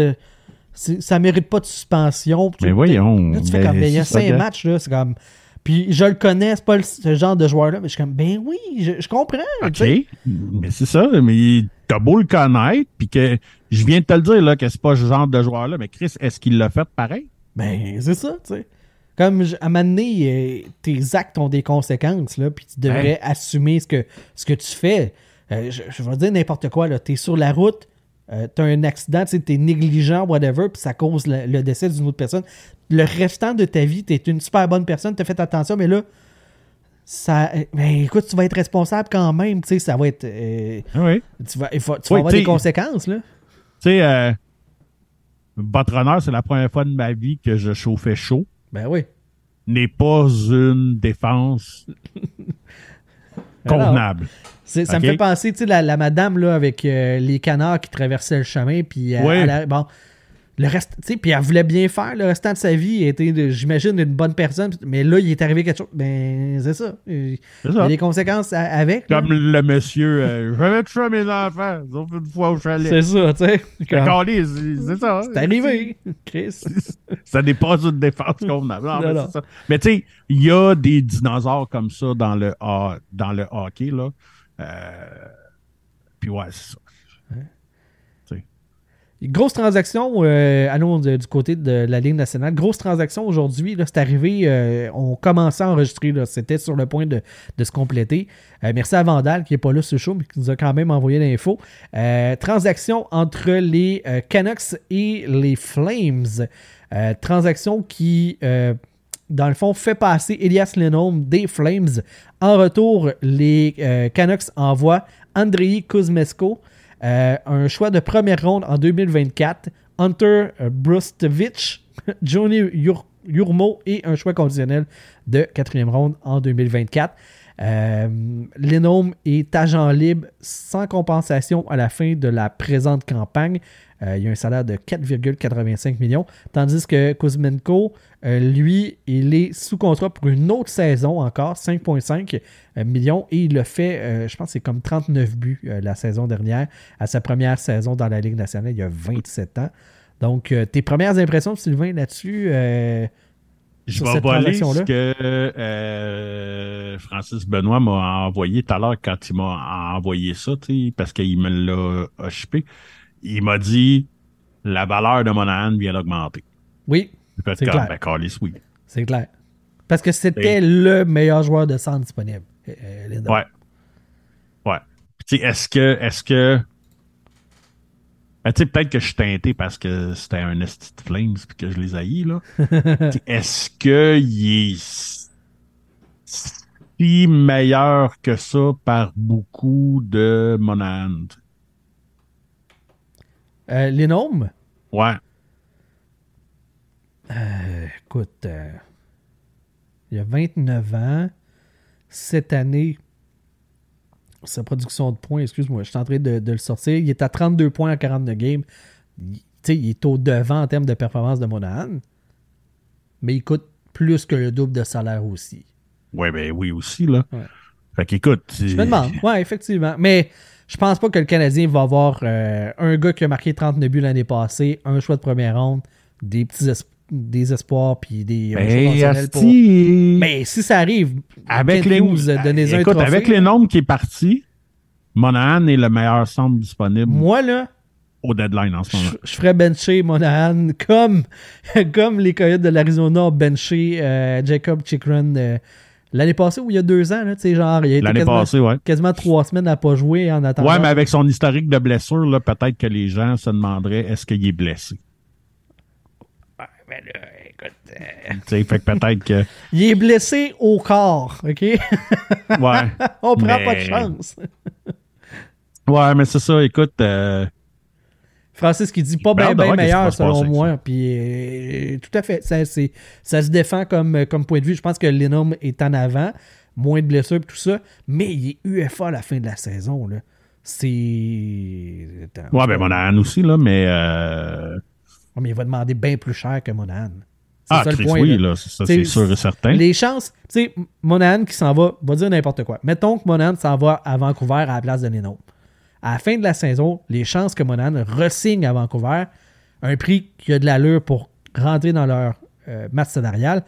ça mérite pas de suspension. Mais voyons. Là, tu fais comme, ben, il y a cinq matchs, là, c'est comme... Puis je le connais, c'est pas le- ce genre de joueur-là, mais je suis comme, ben oui, je, je comprends. OK. Mais c'est ça, mais t'as beau le connaître, puis que je viens de te le dire, là, que c'est pas ce genre de joueur-là, mais Chris, est-ce qu'il l'a fait pareil? Ben, c'est ça, tu sais. Comme à un moment donné, euh, tes actes ont des conséquences, là, puis tu devrais assumer ce que, ce que tu fais. Euh, je, je vais dire n'importe quoi, là. T'es sur la route, euh, t'as un accident, t'es négligent, whatever, puis ça cause le, le décès d'une autre personne. Le restant de ta vie, t'es une super bonne personne, t'as fait attention, mais là, ça. euh, Ben, écoute, tu vas être responsable quand même, tu sais, ça va être. euh, Oui. tu vas, il faut- tu vas Oui, avoir des conséquences, là. Tu sais, euh, votre honneur, c'est la première fois de ma vie que je chauffais chaud. Ben oui. N'est pas une défense convenable. Ça me fait penser, tu sais, la, la madame là, avec euh, les canards qui traversaient le chemin, puis euh, Oui. bon, le reste, tu sais, puis elle voulait bien faire le restant de sa vie, elle était, j'imagine, une bonne personne, mais là, il est arrivé quelque chose, ben, c'est ça. Il y a des conséquences à- avec. là. Comme le monsieur, euh, je vais mettre ça à mes enfants, sauf une fois au chalet. C'est ça, tu sais. Comme, C'est ça. C'est arrivé, Chris. ça n'est pas une défense convenable. Non, Non, mais non. c'est ça. Mais tu sais, il y a des dinosaures comme ça dans le, dans le hockey, là. Euh, puis ouais, c'est ça. Grosse transaction, euh, allons du côté de la Ligue nationale. Grosse transaction aujourd'hui, c'est arrivé, euh, on commençait à enregistrer, c'était sur le point de, se compléter. Euh, merci à Vandal qui n'est pas là ce show, mais qui nous a quand même envoyé l'info. Transaction entre les Canucks et les Flames. Transaction qui, dans le fond, fait passer Elias Lenome des Flames. En retour, les Canucks envoient Andrei Kuzmesko, euh, un choix de première ronde en 2024, Hunter euh, Brustovich, Johnny Yur- Yurmo et un choix conditionnel de quatrième ronde en 2024. Euh, Lenome est agent libre sans compensation à la fin de la présente campagne. Euh, il y a un salaire de 4,85 millions. Tandis que Kuzmenko, euh, lui, il est sous contrat pour une autre saison encore, 5,5 euh, millions. Et il a fait, euh, je pense c'est comme 39 buts euh, la saison dernière, à sa première saison dans la Ligue nationale, il y a 27 ans. Donc, tes premières impressions, Sylvain, là-dessus Je vais voler ce que euh, Francis Benoît m'a envoyé tout à l'heure quand il m'a envoyé ça, parce qu'il me l'a occupé. Il m'a dit la valeur de Monahan vient d'augmenter. Oui, C'est clair. ben, oui. c'est clair. Parce que c'était le meilleur joueur de centre disponible. euh, euh. Ouais. Ouais. Est-ce que, est-ce que, ben, peut-être que je suis teinté parce que c'était un esti de Flames puis que je les haïs, là. Est-ce que il est si meilleur que ça par beaucoup de Monahan? Euh, Lenome, Ouais. Euh, écoute, euh, il a 29 ans. Cette année, sa production de points, excuse-moi, je suis en train de, de le sortir. Il est à 32 points en 42 games. Il, tu sais, il est au devant en termes de performance de Monahan. Mais il coûte plus que le double de salaire aussi. Ouais, ben oui, aussi, là. Ouais. Fait qu'écoute. Je me demande. Ouais, effectivement. Mais je pense pas que le Canadien va avoir euh, un gars qui a marqué 39 buts l'année passée, un choix de première ronde, des petits es- des espoirs puis des choix Ben, pour- Mais si ça arrive, avec les, Hughes, donnez-en un écoute, trophée. avec les nombres qui est parti, Monahan est le meilleur centre disponible moi là, au deadline en ce moment. je, je ferais bencher Monahan comme, comme les Coyotes de l'Arizona ont benché euh, Jacob Chikrin euh, l'année passée ou il y a deux ans. Là, tu sais, genre, il a été quasiment, passée, ouais. quasiment trois semaines à pas jouer en attendant. Ouais, mais avec son historique de blessure, peut-être que les gens se demanderaient est-ce qu'il est blessé? Mais là, écoute, euh, Tu sais, fait que peut-être que. il est blessé au corps, OK? Ouais. On prend Mais- pas de chance. Ouais, mais c'est ça, écoute. euh, Francis qui dit pas Ben, bien qui meilleur selon moi. Puis euh, tout à fait, ça, c'est- ça se défend comme, comme point de vue. Je pense que Lenum est en avant, moins de blessures et tout ça, mais il est UFA à la fin de la saison. là. C'est. Ouais, ben Monahan aussi, là, mais. Euh... Ouais, mais il va demander bien plus cher que Monahan. Ah, ça Chris, le point. oui, là. ça, c'est sûr et certain. Les chances, tu sais, Monahan qui s'en va, va dire n'importe quoi. Mettons que Monahan s'en va à Vancouver à la place de Leno. À la fin de la saison, les chances que Monahan ressigne à Vancouver, un prix qui a de l'allure pour rentrer dans leur euh, masse salariale,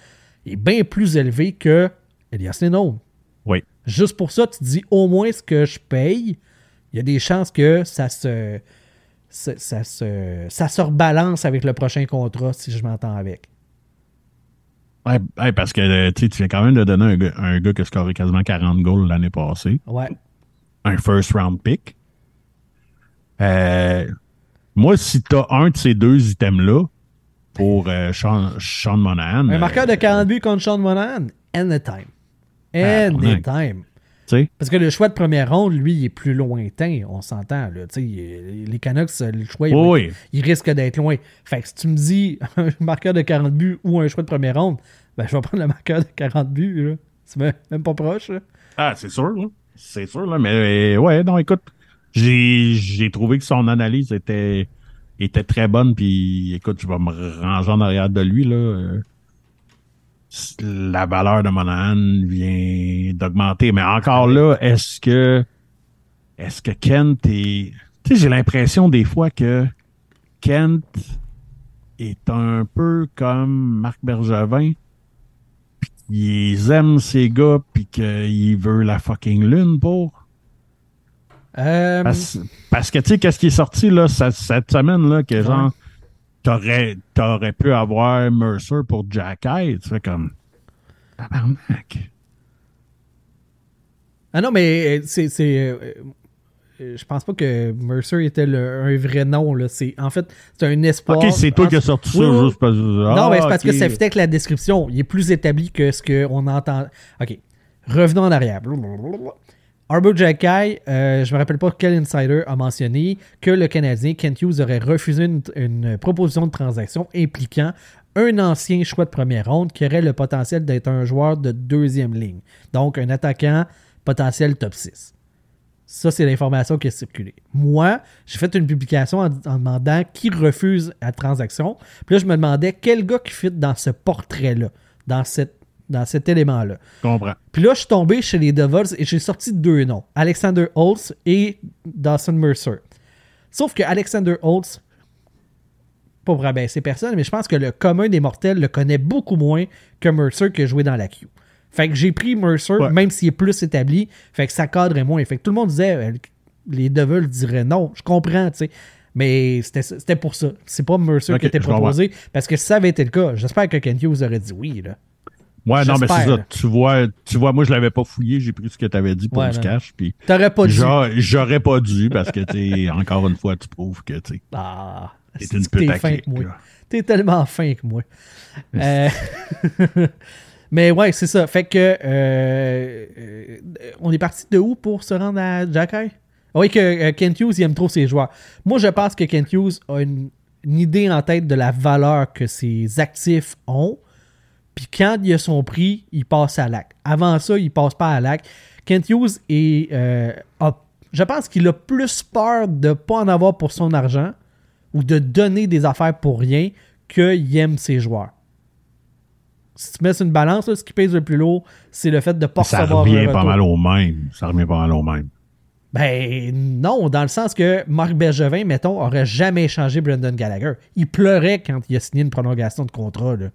est bien plus élevé que Elias Leno. Oui. Juste pour ça, tu te dis au moins ce que je paye, il y a des chances que ça se, ça, ça se, ça se rebalance avec le prochain contrat si je m'entends avec. Ouais, ouais, parce que euh, tu viens quand même de donner un gars, un gars qui a scoré quasiment 40 goals l'année passée. Ouais. Un first round pick. Euh, moi, si tu as un de ces deux items-là pour euh, Sean, Sean Monahan. Un marqueur de 40 buts contre Sean Monahan, anytime. Ben, Anytime. Parce que le choix de première ronde, lui, il est plus lointain, on s'entend. Les Canucks, le choix, il, Oui, risque d'être loin. Fait que si tu me dis un marqueur de 40 buts ou un choix de première ronde, ben, je vais prendre le marqueur de 40 buts. C'est même- pas proche. là. Ah, c'est sûr, là. C'est sûr, là. Mais euh, ouais, non, écoute, j'ai j'ai trouvé que son analyse était, était très bonne. Puis écoute, je vais me ranger en arrière de lui, là. La valeur de Monahan vient d'augmenter. Mais encore là, est-ce que est-ce que Kent est. Tu sais, j'ai l'impression des fois que Kent est un peu comme Marc Bergevin ils aiment ces gars puis qu'ils veulent la fucking lune pour. Euh, Parce, parce que tu sais, qu'est-ce qui est sorti là cette semaine là que Ouais. genre t'aurais t'aurais pu avoir Mercer pour Jack Eye, tu fais comme tabarnak. Ah non, mais euh, c'est. c'est, euh, euh, je pense pas que Mercer était le- un vrai nom. Là. C'est, en fait, c'est un espoir. Ok, c'est toi En- qui as sorti Oui, ça oui. juste parce que. Non, Ah, mais c'est parce que ça fit avec la description. Il est plus établi que ce qu'on entend. OK. Revenons en arrière. Arbo Jacky, euh, je me rappelle pas quel insider a mentionné que le Canadien Kent Hughes aurait refusé une, proposition de transaction impliquant un ancien choix de première ronde qui aurait le potentiel d'être un joueur de deuxième ligne. Donc, un attaquant potentiel top 6. Ça, c'est l'information qui a circulé. Moi, j'ai fait une publication en, en demandant qui refuse la transaction. Puis là, je me demandais quel gars qui fit dans ce portrait-là, dans, cette, dans cet élément-là. Je comprends. Puis là, je suis tombé chez les Devils et j'ai sorti deux noms, Alexander Holtz et Dawson Mercer. Sauf que Alexander Holtz, pas pour abaisser personne, mais je pense que le commun des mortels le connaît beaucoup moins que Mercer qui a joué dans la queue. Fait que j'ai pris Mercer, Ouais. même s'il est plus établi, fait que ça cadrait moins. Fait que tout le monde disait, euh, les Devils diraient non. Je comprends, tu sais. Mais c'était pour ça. C'est pas Mercer qui était proposé. Parce que si ça avait été le cas, j'espère que Ken Hughes aurait dit oui. Là. Ouais, non, mais c'est ça. Tu vois, tu vois, moi je l'avais pas fouillé, j'ai pris ce que tu avais dit pour Ouais, du non. cash, puis T'aurais pas j'a- j'aurais pas dû parce que tu encore une fois tu prouves que tu Ah, une pute t'es à fin kick, que moi. là. T'es tellement fin que moi. Euh, Mais ouais, c'est ça. Fait que euh, euh, on est parti de où pour se rendre à Jacky? Ah Oui, que euh, Kent Hughes, il aime trop ses joueurs. Moi, je pense que Kent Hughes a une, une idée en tête de la valeur que ses actifs ont. Puis quand il a son prix, il passe à l'acte. Avant ça, il passe pas à l'acte. Kent Hughes est, euh, a- je pense qu'il a plus peur de ne pas en avoir pour son argent ou de donner des affaires pour rien qu'il aime ses joueurs. Si tu mets sur une balance, là, ce qui pèse le plus lourd, c'est le fait de ne pas Ça recevoir un revient pas mal au même. Ça revient pas mal au même. Ben non, dans le sens que Marc Bergevin, mettons, aurait jamais échangé Brendan Gallagher. Il pleurait quand il a signé une prolongation de contrat. là.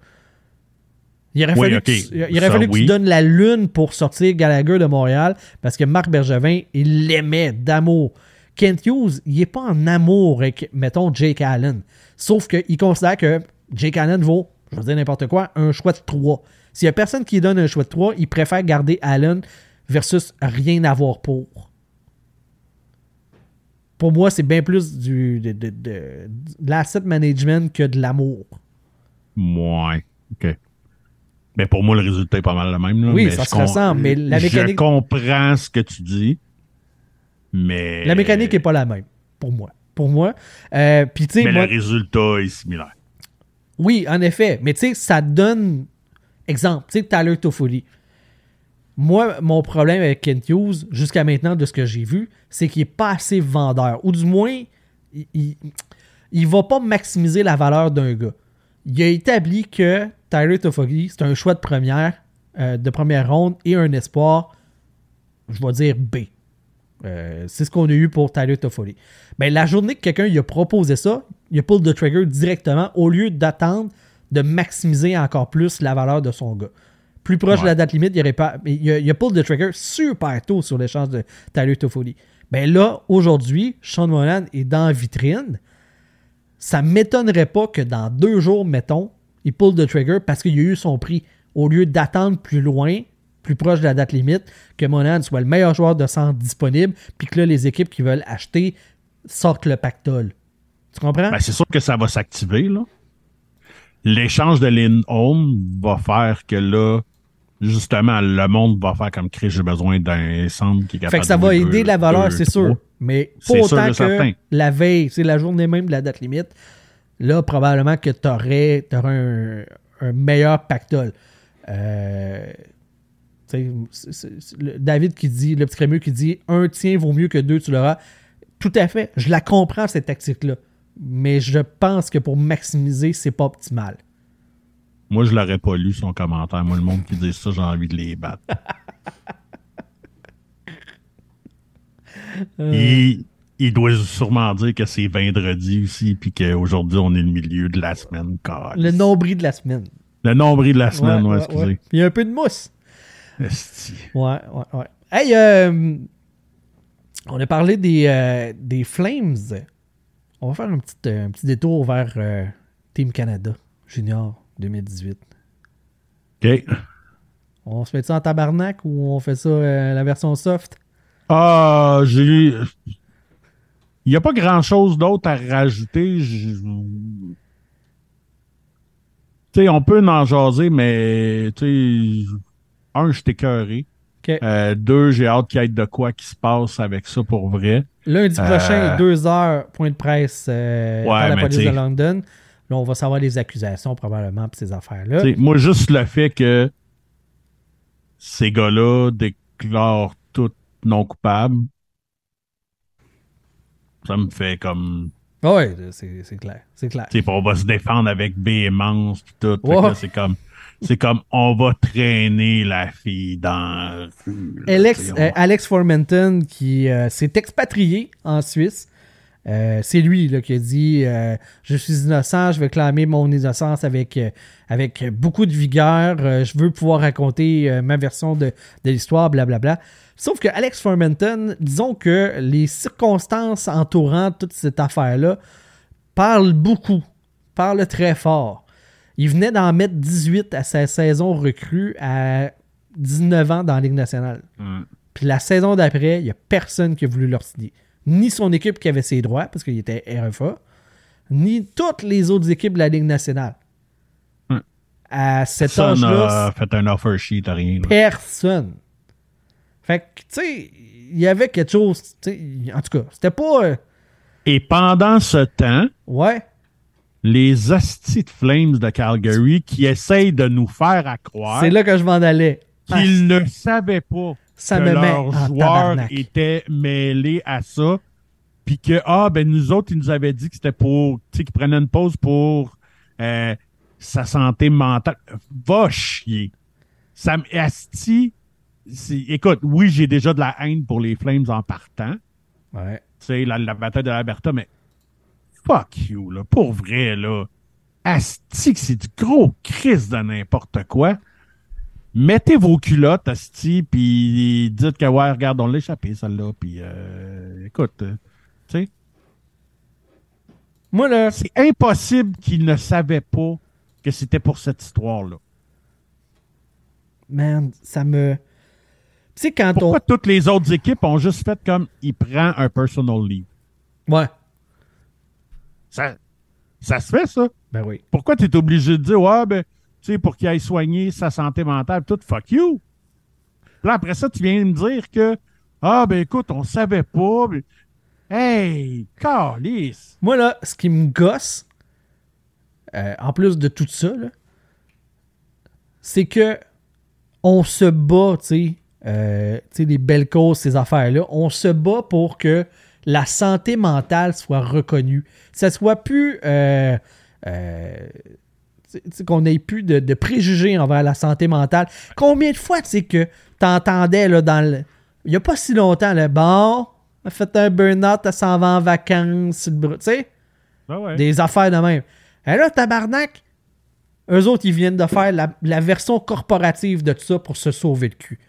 Il aurait Oui, fallu, que, tu- il aurait Ça, fallu que oui. tu donnes la lune pour sortir Gallagher de Montréal parce que Marc Bergevin, il l'aimait d'amour. Kent Hughes, il n'est pas en amour avec, mettons, Jake Allen. Sauf qu'il considère que Jake Allen vaut, je veux dire n'importe quoi, un choix de 3. S'il n'y a personne qui lui donne un choix de 3, il préfère garder Allen versus rien avoir pour. Pour moi, c'est bien plus du, de, de- de- de l'asset management que de l'amour. Ouais. OK. Mais pour moi, le résultat est pas mal le même. là. Oui, Mais ça se ressemble, mais la mécanique- Je comprends ce que tu dis, mais... La mécanique n'est pas la même, pour moi. Pour moi. Euh, Puis, Mais moi- le résultat est similaire. Oui, en effet. Mais tu sais, ça donne. Exemple, tu sais, Tyler Toffoli. Moi, mon problème avec Kent Hughes, jusqu'à maintenant, de ce que j'ai vu, c'est qu'il n'est pas assez vendeur. Ou du moins, il ne va pas maximiser la valeur d'un gars. Il a établi que Tyler Toffoli, c'est un choix de première, euh, de première ronde et un espoir, je vais dire B. Euh, c'est ce qu'on a eu pour Tyler Toffoli. Mais la journée que quelqu'un lui a proposé ça, il a pull the trigger directement au lieu d'attendre de maximiser encore plus la valeur de son gars. Plus proche de la date limite, il, aurait pas, il, a, il a pull the trigger super tôt sur l'échange de Tyler Toffoli. Ben là, aujourd'hui, Sean Moran est dans la vitrine. Ça m'étonnerait pas que dans deux jours, mettons, il pull the trigger parce qu'il a eu son prix. Au lieu d'attendre plus loin, plus proche de la date limite, que Monan soit le meilleur joueur de centre disponible, puis que là, les équipes qui veulent acheter sortent le pactole. Tu comprends? Ben, c'est sûr que ça va s'activer, là. L'échange de Lindholm va faire que là, justement, le monde va faire comme Chris, j'ai besoin d'un centre qui est capable fait que ça de va aider deux- la valeur, c'est sûr. Mais pas sûr autant et que certain. la veille, c'est la journée même de la date limite. Là, probablement que tu aurais, un, un meilleur pactole. Euh, le- David qui dit, le petit crémeux qui dit un tien vaut mieux que deux, tu l'auras. Tout à fait. Je la comprends, cette tactique-là. Mais je pense que pour maximiser, c'est pas optimal. Moi, je l'aurais pas lu, son commentaire. Moi, le monde qui dit ça, j'ai envie de les battre. Euh. il, il doit sûrement dire que c'est vendredi aussi, puis qu'aujourd'hui, on est le milieu de la semaine. Le nombril de la semaine. Le nombril de la semaine, ouais, Ouais, ouais, excusez. ouais. Il y a un peu de mousse. Esti. Ouais, ouais, ouais. Hey, euh, on a parlé des, euh, des Flames. On va faire un petit, euh, un petit détour vers euh, Team Canada Junior 2018. OK. On se met ça en tabarnak ou on fait ça la version soft? Ah, j'ai. Il n'y a pas grand-chose d'autre à rajouter. Je- Tu sais, on peut en jaser, mais tu sais, un, je t'ai écœuré. Ok. Euh, deux, j'ai hâte qu'il y ait de quoi qui se passe avec ça pour vrai. Lundi Euh, prochain, deux heures, point de presse euh, Ouais, par la police t'sais- de London. Là, on va savoir les accusations probablement pour ces affaires-là. Moi, juste le fait que ces gars-là déclarent tout non coupables, ça me fait comme. Ah ouais, c'est clair. C'est clair. On va se défendre avec véhémence pis tout. Ouais. c'est comme. C'est comme on va traîner la fille dans Alex, euh, Alex Formenton qui euh, s'est expatrié en Suisse. Euh, c'est lui là, qui a dit euh, Je suis innocent, je vais clamer mon innocence avec, euh, avec beaucoup de vigueur, je veux pouvoir raconter ma version de, de l'histoire, blablabla. Sauf que Alex Formenton, disons que les circonstances entourant toute cette affaire-là parlent beaucoup, parlent très fort. Il venait d'en mettre 18 à sa saison recrue à 19 ans dans la Ligue nationale. Puis la saison d'après, il n'y a personne qui a voulu leur signer. Ni son équipe qui avait ses droits, parce qu'il était RFA, ni toutes les autres équipes de la Ligue nationale. À cet Personne âge-là, n'a fait un offer sheet, rien. là. personne. Fait que, tu sais, il y avait quelque chose. tu sais, En tout cas, c'était pas. euh, Et pendant ce temps, ouais. les hosties de Flames de Calgary qui essayent de nous faire à croire C'est là que je m'en allais. qu'ils ne savaient pas Ça que me leurs joueurs étaient mêlés à ça. Puis que, ah, ben nous autres, ils nous avaient dit que c'était pour, tu sais, qu'ils prenaient une pause pour euh, sa santé mentale. Va chier. Ça me, écoute, oui, j'ai déjà de la haine pour les Flames en partant. Ouais. Tu sais, la, la bataille de l'Alberta, mais fuck you, là, pour vrai, là. Asti, que c'est du gros crise de n'importe quoi. Mettez vos culottes, Asti, puis dites que, ouais, regarde, on l'a échappé, celle-là, puis euh, écoute, euh, tu sais, Moi, là, c'est impossible qu'ils ne savaient pas que c'était pour cette histoire-là. man, ça me. Sais, quand Pourquoi toutes les autres équipes ont juste fait comme, il prend un personal leave? Ouais. Ça, ça se fait, ça? Ben oui. Pourquoi tu es obligé de dire, ouais, ben, tu sais, pour qu'il aille soigner sa santé mentale, tout, fuck you. Puis là, après ça, tu viens me dire que, ah, ben, écoute, on savait pas. mais- Hey, calice. Moi, là, ce qui me gosse, euh, en plus de tout ça, là, c'est que on se bat, tu sais, euh, tu sais, des belles causes, ces affaires-là, on se bat pour que la santé mentale soit reconnue. Que ça soit plus... euh, euh, qu'on ait plus de, de préjugés envers la santé mentale. Combien de fois, tu sais, que t'entendais, là, dans le... Il n'y a pas si longtemps, là, bon, a fait un burn-out, elle s'en va en vacances, le tu sais, Ah ouais. des affaires de même. Et là, tabarnak, eux autres, ils viennent de faire la, la version corporative de tout ça pour se sauver le cul.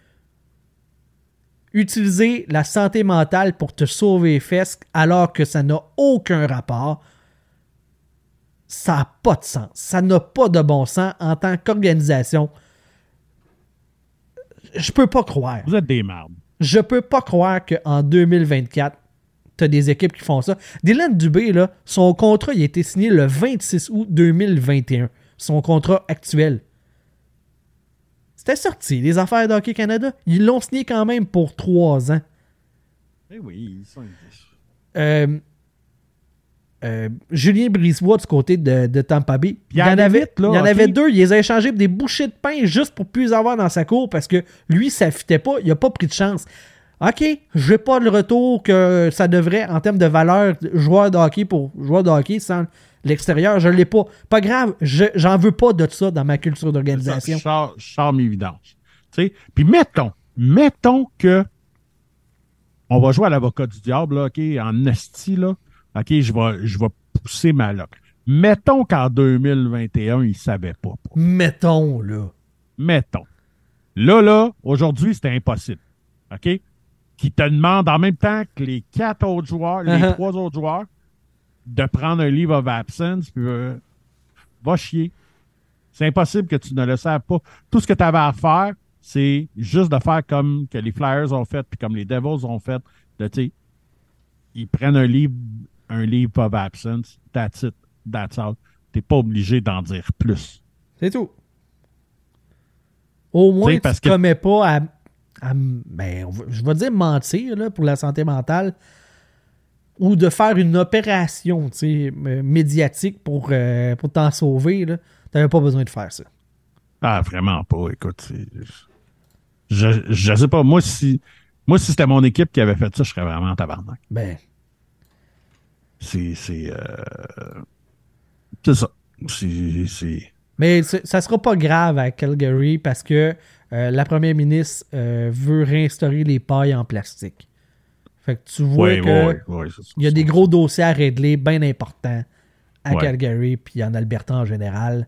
Utiliser la santé mentale pour te sauver les fesses alors que ça n'a aucun rapport, ça n'a pas de sens. Ça n'a pas de bon sens en tant qu'organisation. Je peux pas croire. Vous êtes des mardes. Je peux pas croire qu'en 2024, t'as des équipes qui font ça. Dylan Dubé, là, son contrat il a été signé le 26 août 2021. Son contrat actuel. C'était sorti, les affaires d'Hockey Canada. Ils l'ont signé quand même pour trois ans. Eh oui, ils sont. Euh, euh, Julien Brisebois du côté de, de Tampa Bay. il y en avait vite, là, il y en avait deux. Il les a échangés pour des bouchées de pain juste pour plus avoir dans sa cour parce que lui, ça fitait pas. Il a pas pris de chance. OK, je n'ai pas le retour que ça devrait en termes de valeur joueur de hockey pour joueur de hockey sans l'extérieur. Je l'ai pas. Pas grave, je- j'en veux pas de ça dans ma culture d'organisation. Je sors- mes vidanges. Puis mettons, mettons que on va jouer à l'avocat du diable, là, OK, en esti, là. OK, je vais, je vais pousser ma loc. Mettons qu'en 2021, ils ne savaient pas. Mettons, là. Mettons. Là, là, aujourd'hui, c'était impossible. OK? Qui te demande en même temps que les quatre autres joueurs, les Uh-huh. trois autres joueurs, de prendre un leave of absence, puis euh, va chier. C'est impossible que tu ne le saches pas. Tout ce que tu avais à faire, c'est juste de faire comme que les Flyers ont fait, puis comme les Devils ont fait. De, tu sais, ils prennent un leave, un leave of absence. That's it. That's all. T'es pas obligé d'en dire plus. C'est tout. Au moins, T'sais, tu ne que- commets pas à, à- ben, je vais dire mentir là, pour la santé mentale ou de faire une opération médiatique pour, euh, pour t'en sauver. Tu n'avais pas besoin de faire ça. Ah, vraiment pas. Écoute, je, je sais pas. Moi, si, moi, si c'était mon équipe qui avait fait ça, je serais vraiment en tabarnak. Ben, C'est, c'est, euh, ça. C'est, mais ça sera pas grave à Calgary parce que euh, la première ministre euh, veut réinstaurer les pailles en plastique. Fait que tu vois ouais, que ouais, ouais, ouais, c'est ça. Il y a des gros dossiers à régler bien importants à. Calgary puis en Alberta en général.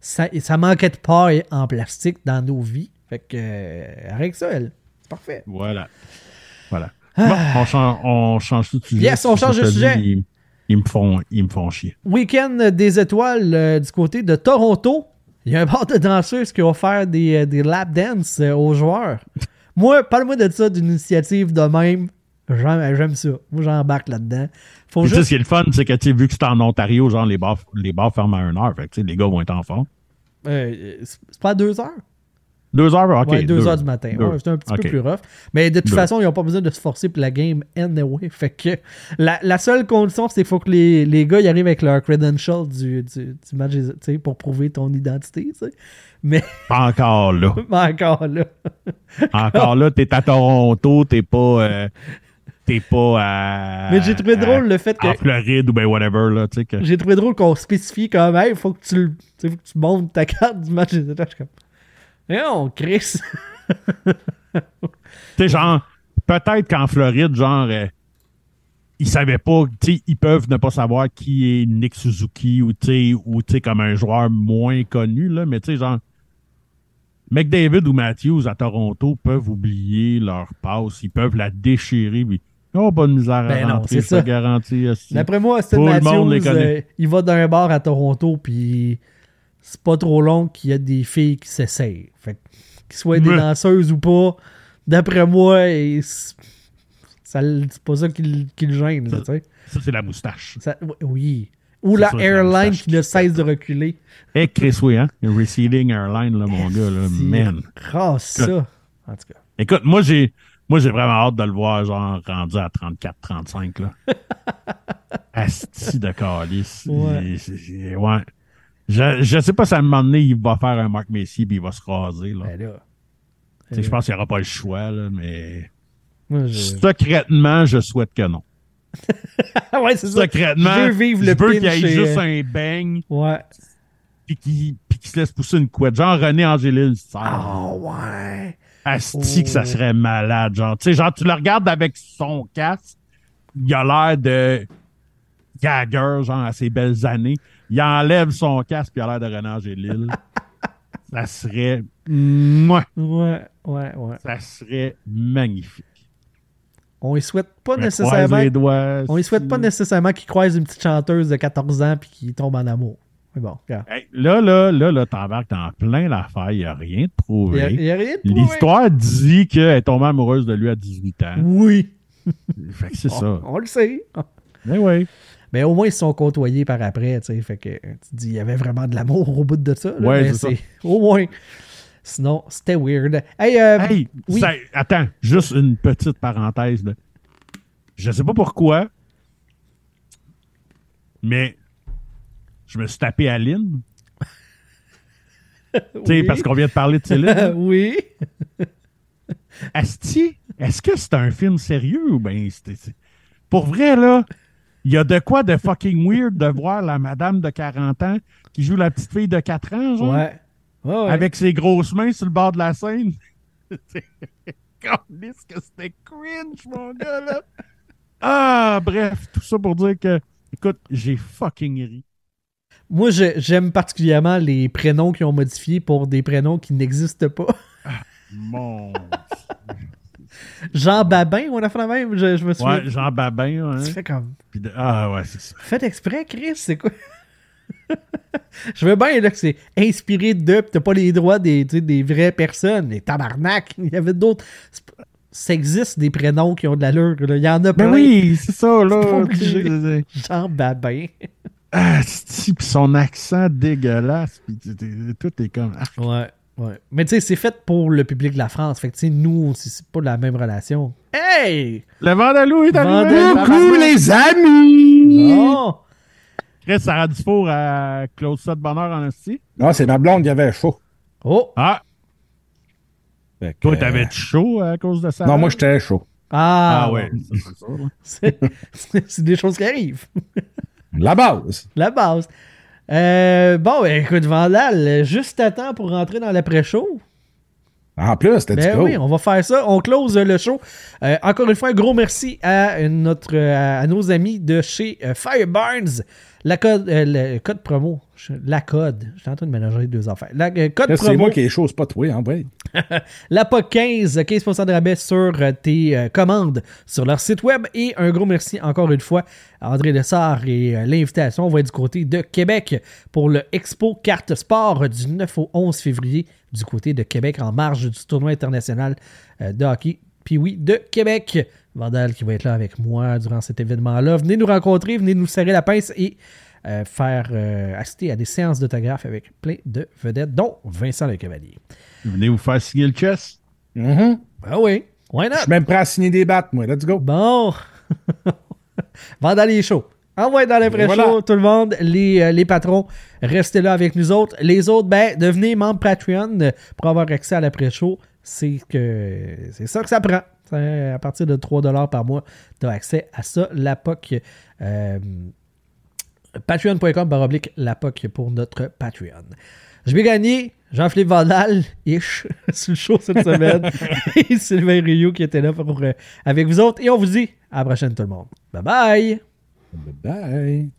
Ça, ça manquait de paille en plastique dans nos vies. Fait que, euh, avec ça, elle. C'est parfait. Voilà. Voilà. Bon, on change, on change tout de suite. Ah. Yes, on change de sujet. Ils me font, ils me font chier. Week-end des étoiles euh, du côté de Toronto. Il y a un bar de danseuses qui a offert des, euh, des lap dance euh, aux joueurs. Moi, parle-moi de ça, d'une initiative de même. J'aime j'aime ça. Moi, j'embarque là-dedans. Faut juste. ce qui est le fun, c'est que, tu vu que c'est en Ontario, genre, les bars, les bars ferment à une heure. Fait que, les gars vont être en forme. euh, c'est c'est pas à deux heures? Deux heures, ok. ouais, 2 deux. heures du matin. Ouais, c'est un petit peu plus rough. Mais de toute Deux. façon, ils n'ont pas besoin de se forcer pour la game anyway. Fait que la, la seule condition, c'est qu'il faut que les, les gars ils arrivent avec leur credential du, du, du match tu sais, pour prouver ton identité. Mais, Pas encore là. mais encore là. Encore là, t'es à Toronto, t'es pas. euh, t'es pas à. Mais j'ai trouvé à- drôle le fait que. En Floride ou ben whatever, là, tu sais. Que... J'ai trouvé drôle qu'on spécifie comme, hey, faut que tu, faut que tu montes ta carte du match des États. Je comme, non, Chris. Tu sais, genre, peut-être qu'en Floride, genre, euh, ils savaient pas, tu sais, ils peuvent ne pas savoir qui est Nick Suzuki ou, tu sais, ou, comme un joueur moins connu, là, mais tu sais, genre, McDavid ou Matthews à Toronto peuvent oublier leur passe, ils peuvent la déchirer, puis pas de misère à Ben non, rentrer, te ça. garantis. esti. D'après moi, Austin Matthews, euh, il va d'un bar à Toronto, puis c'est pas trop long qu'il y a des filles qui s'essayent. Fait qu'ils soient des danseuses ou pas, d'après moi, et c'est ça pas ça qui, le- qui le gêne. là, sais. Ça, c'est la moustache. Ça- oui. Ou la ça, airline qui ne cesse de reculer. Et Chris, oui, hein? Le Receding Airline, là, mon gars, là, man. Ah, ça. En tout cas. Écoute, moi, j'ai moi j'ai vraiment hâte de le voir, genre, rendu à 34-35, là. Asti de calice. Ouais. Ouais. Je, je sais pas si à un moment donné, il va faire un Marc Messier puis il va se raser, là. Ben là. Tu sais, Je pense qu'il n'y aura pas le choix, là, mais Moi, je- secrètement, je souhaite que non. Ouais, c'est ça. Secrètement, Je veux vivre je le veux qu'il y ait et- juste un bang Ouais. puis qu'il qu'il se laisse pousser une couette. Genre René Angélil, ça. Ah ouais. Asti que ça Oh. serait malade, genre. Tu sais, genre, tu le regardes avec son casque, il a l'air de Gagger, genre, à ses belles années. Il enlève son casque, puis il a l'air de René Angélil. ça serait... Mouah! Ouais, ouais, ouais. Ça serait magnifique. On y souhaite pas nécessairement. les doigts, On y souhaite pas nécessairement qu'il croise une petite chanteuse de 14 ans puis qu'il tombe en amour. Mais bon, regarde. Hey, là, là, là, là, t'embarques dans plein l'affaire. Il n'y a rien de Il a, il prouvé. y a rien de prouvé. L'histoire dit qu'elle est tombée amoureuse de lui à 18 ans. Oui. Fait que c'est On, ça. on le sait. Mais oui. Mais au moins, ils se sont côtoyés par après, tu sais. Fait que tu dis, il y avait vraiment de l'amour au bout de ça. là, Ouais, c'est au moins. Sinon, c'était weird. Hey, euh, Hey, oui. ça- attends, juste une petite parenthèse. Là. Je sais pas pourquoi, mais je me suis tapé à Lynn. Tu sais, parce qu'on vient de parler de Céline. oui. Asti, est-ce que c'est un film sérieux ou bien Pour vrai, là, il y a de quoi de fucking weird de voir la madame de 40 ans qui joue la petite fille de 4 ans, genre, Ouais. Avec ses grosses mains sur le bord de la scène. Câlisse que c'était cringe, mon gars, là. Ah, bref, tout ça pour dire que, écoute, j'ai fucking ri. Moi, j'aime particulièrement les prénoms qui ont modifiés pour des prénoms qui n'existent pas. Mon. Jean Babin, on a fait la même, je, je me souviens. Ouais, Jean Babin, hein. Tu fais comme. De- Ah, ouais, c'est ça. Faites exprès, Chris, c'est quoi? je veux bien là, que c'est inspiré de, pis t'as pas les droits des, des vraies personnes, les tabarnak. Il y avait d'autres. Ça existe des prénoms qui ont de l'allure. là. Il y en a plein. Ben oui, c'est ça, là. Jean Babin. Ah, c'est puis son accent dégueulasse, t- tout est comme. Ouais, ouais. Mais tu sais, c'est fait pour le public de la France. Fait que tu sais, nous, c'est- c'est pas la même relation. Hey! Le Vandalou est arrivé! Vandalou. Coucou, les amis! Non! Chris, Sarah Dufour à close ça de bonheur en esti. Non, c'est ma blonde qui avait chaud. Oh! Ah, Fait que, toi, t'avais chaud à cause de ça? Non, moi, j'étais chaud. Ah, Ah, ouais, ça, ça. c'est des choses qui arrivent. La base. La base. Euh, bon, ben, écoute, Vandal, juste à temps pour rentrer dans l'après-show. En plus, c'était Ben du oui, on va faire ça. On close le show. Euh, encore une fois, un gros merci à, notre, à nos amis de chez euh, Fireburns. La code, euh, le code promo. Je- La code. J'étais en train de mélanger deux affaires. La euh, code Là, C'est promo. moi qui ai chaud, c'est pas toi, en vrai. La POC 15, 15% de rabais sur euh, tes euh, commandes sur leur site web. Et un gros merci encore une fois à André Lessard et l'invitation. On va être du côté de Québec pour le Expo Carte Sport du 9 au 11 février du côté de Québec en marge du tournoi international de hockey. Puis oui, de Québec. Vandal qui va être là avec moi durant cet événement-là. Venez nous rencontrer, venez nous serrer la pince et euh, faire euh, assister à des séances d'autographes avec plein de vedettes, dont Vincent Le Cavalier. Venez vous faire signer le chess. Mhm. Ah oui, why Je not? suis même prêt à signer des battes, moi. Let's go. Bon. Vendant les shows. Envoyez dans les pré Voilà. shows tout le monde. Les, euh, les patrons, restez là avec nous autres. Les autres, ben, devenez membre Patreon pour avoir accès à l'après-show. C'est que c'est ça que ça prend. À partir de 3$ par mois, tu as accès à ça. La POC. euh, Patreon.com baroblique la POC pour notre Patreon. Je vais gagner Jean-Philippe Vandal, ish, sur le show cette semaine. et Sylvain Rioux qui était là pour, euh, avec vous autres. Et on vous dit à la prochaine tout le monde. Bye bye! Bye.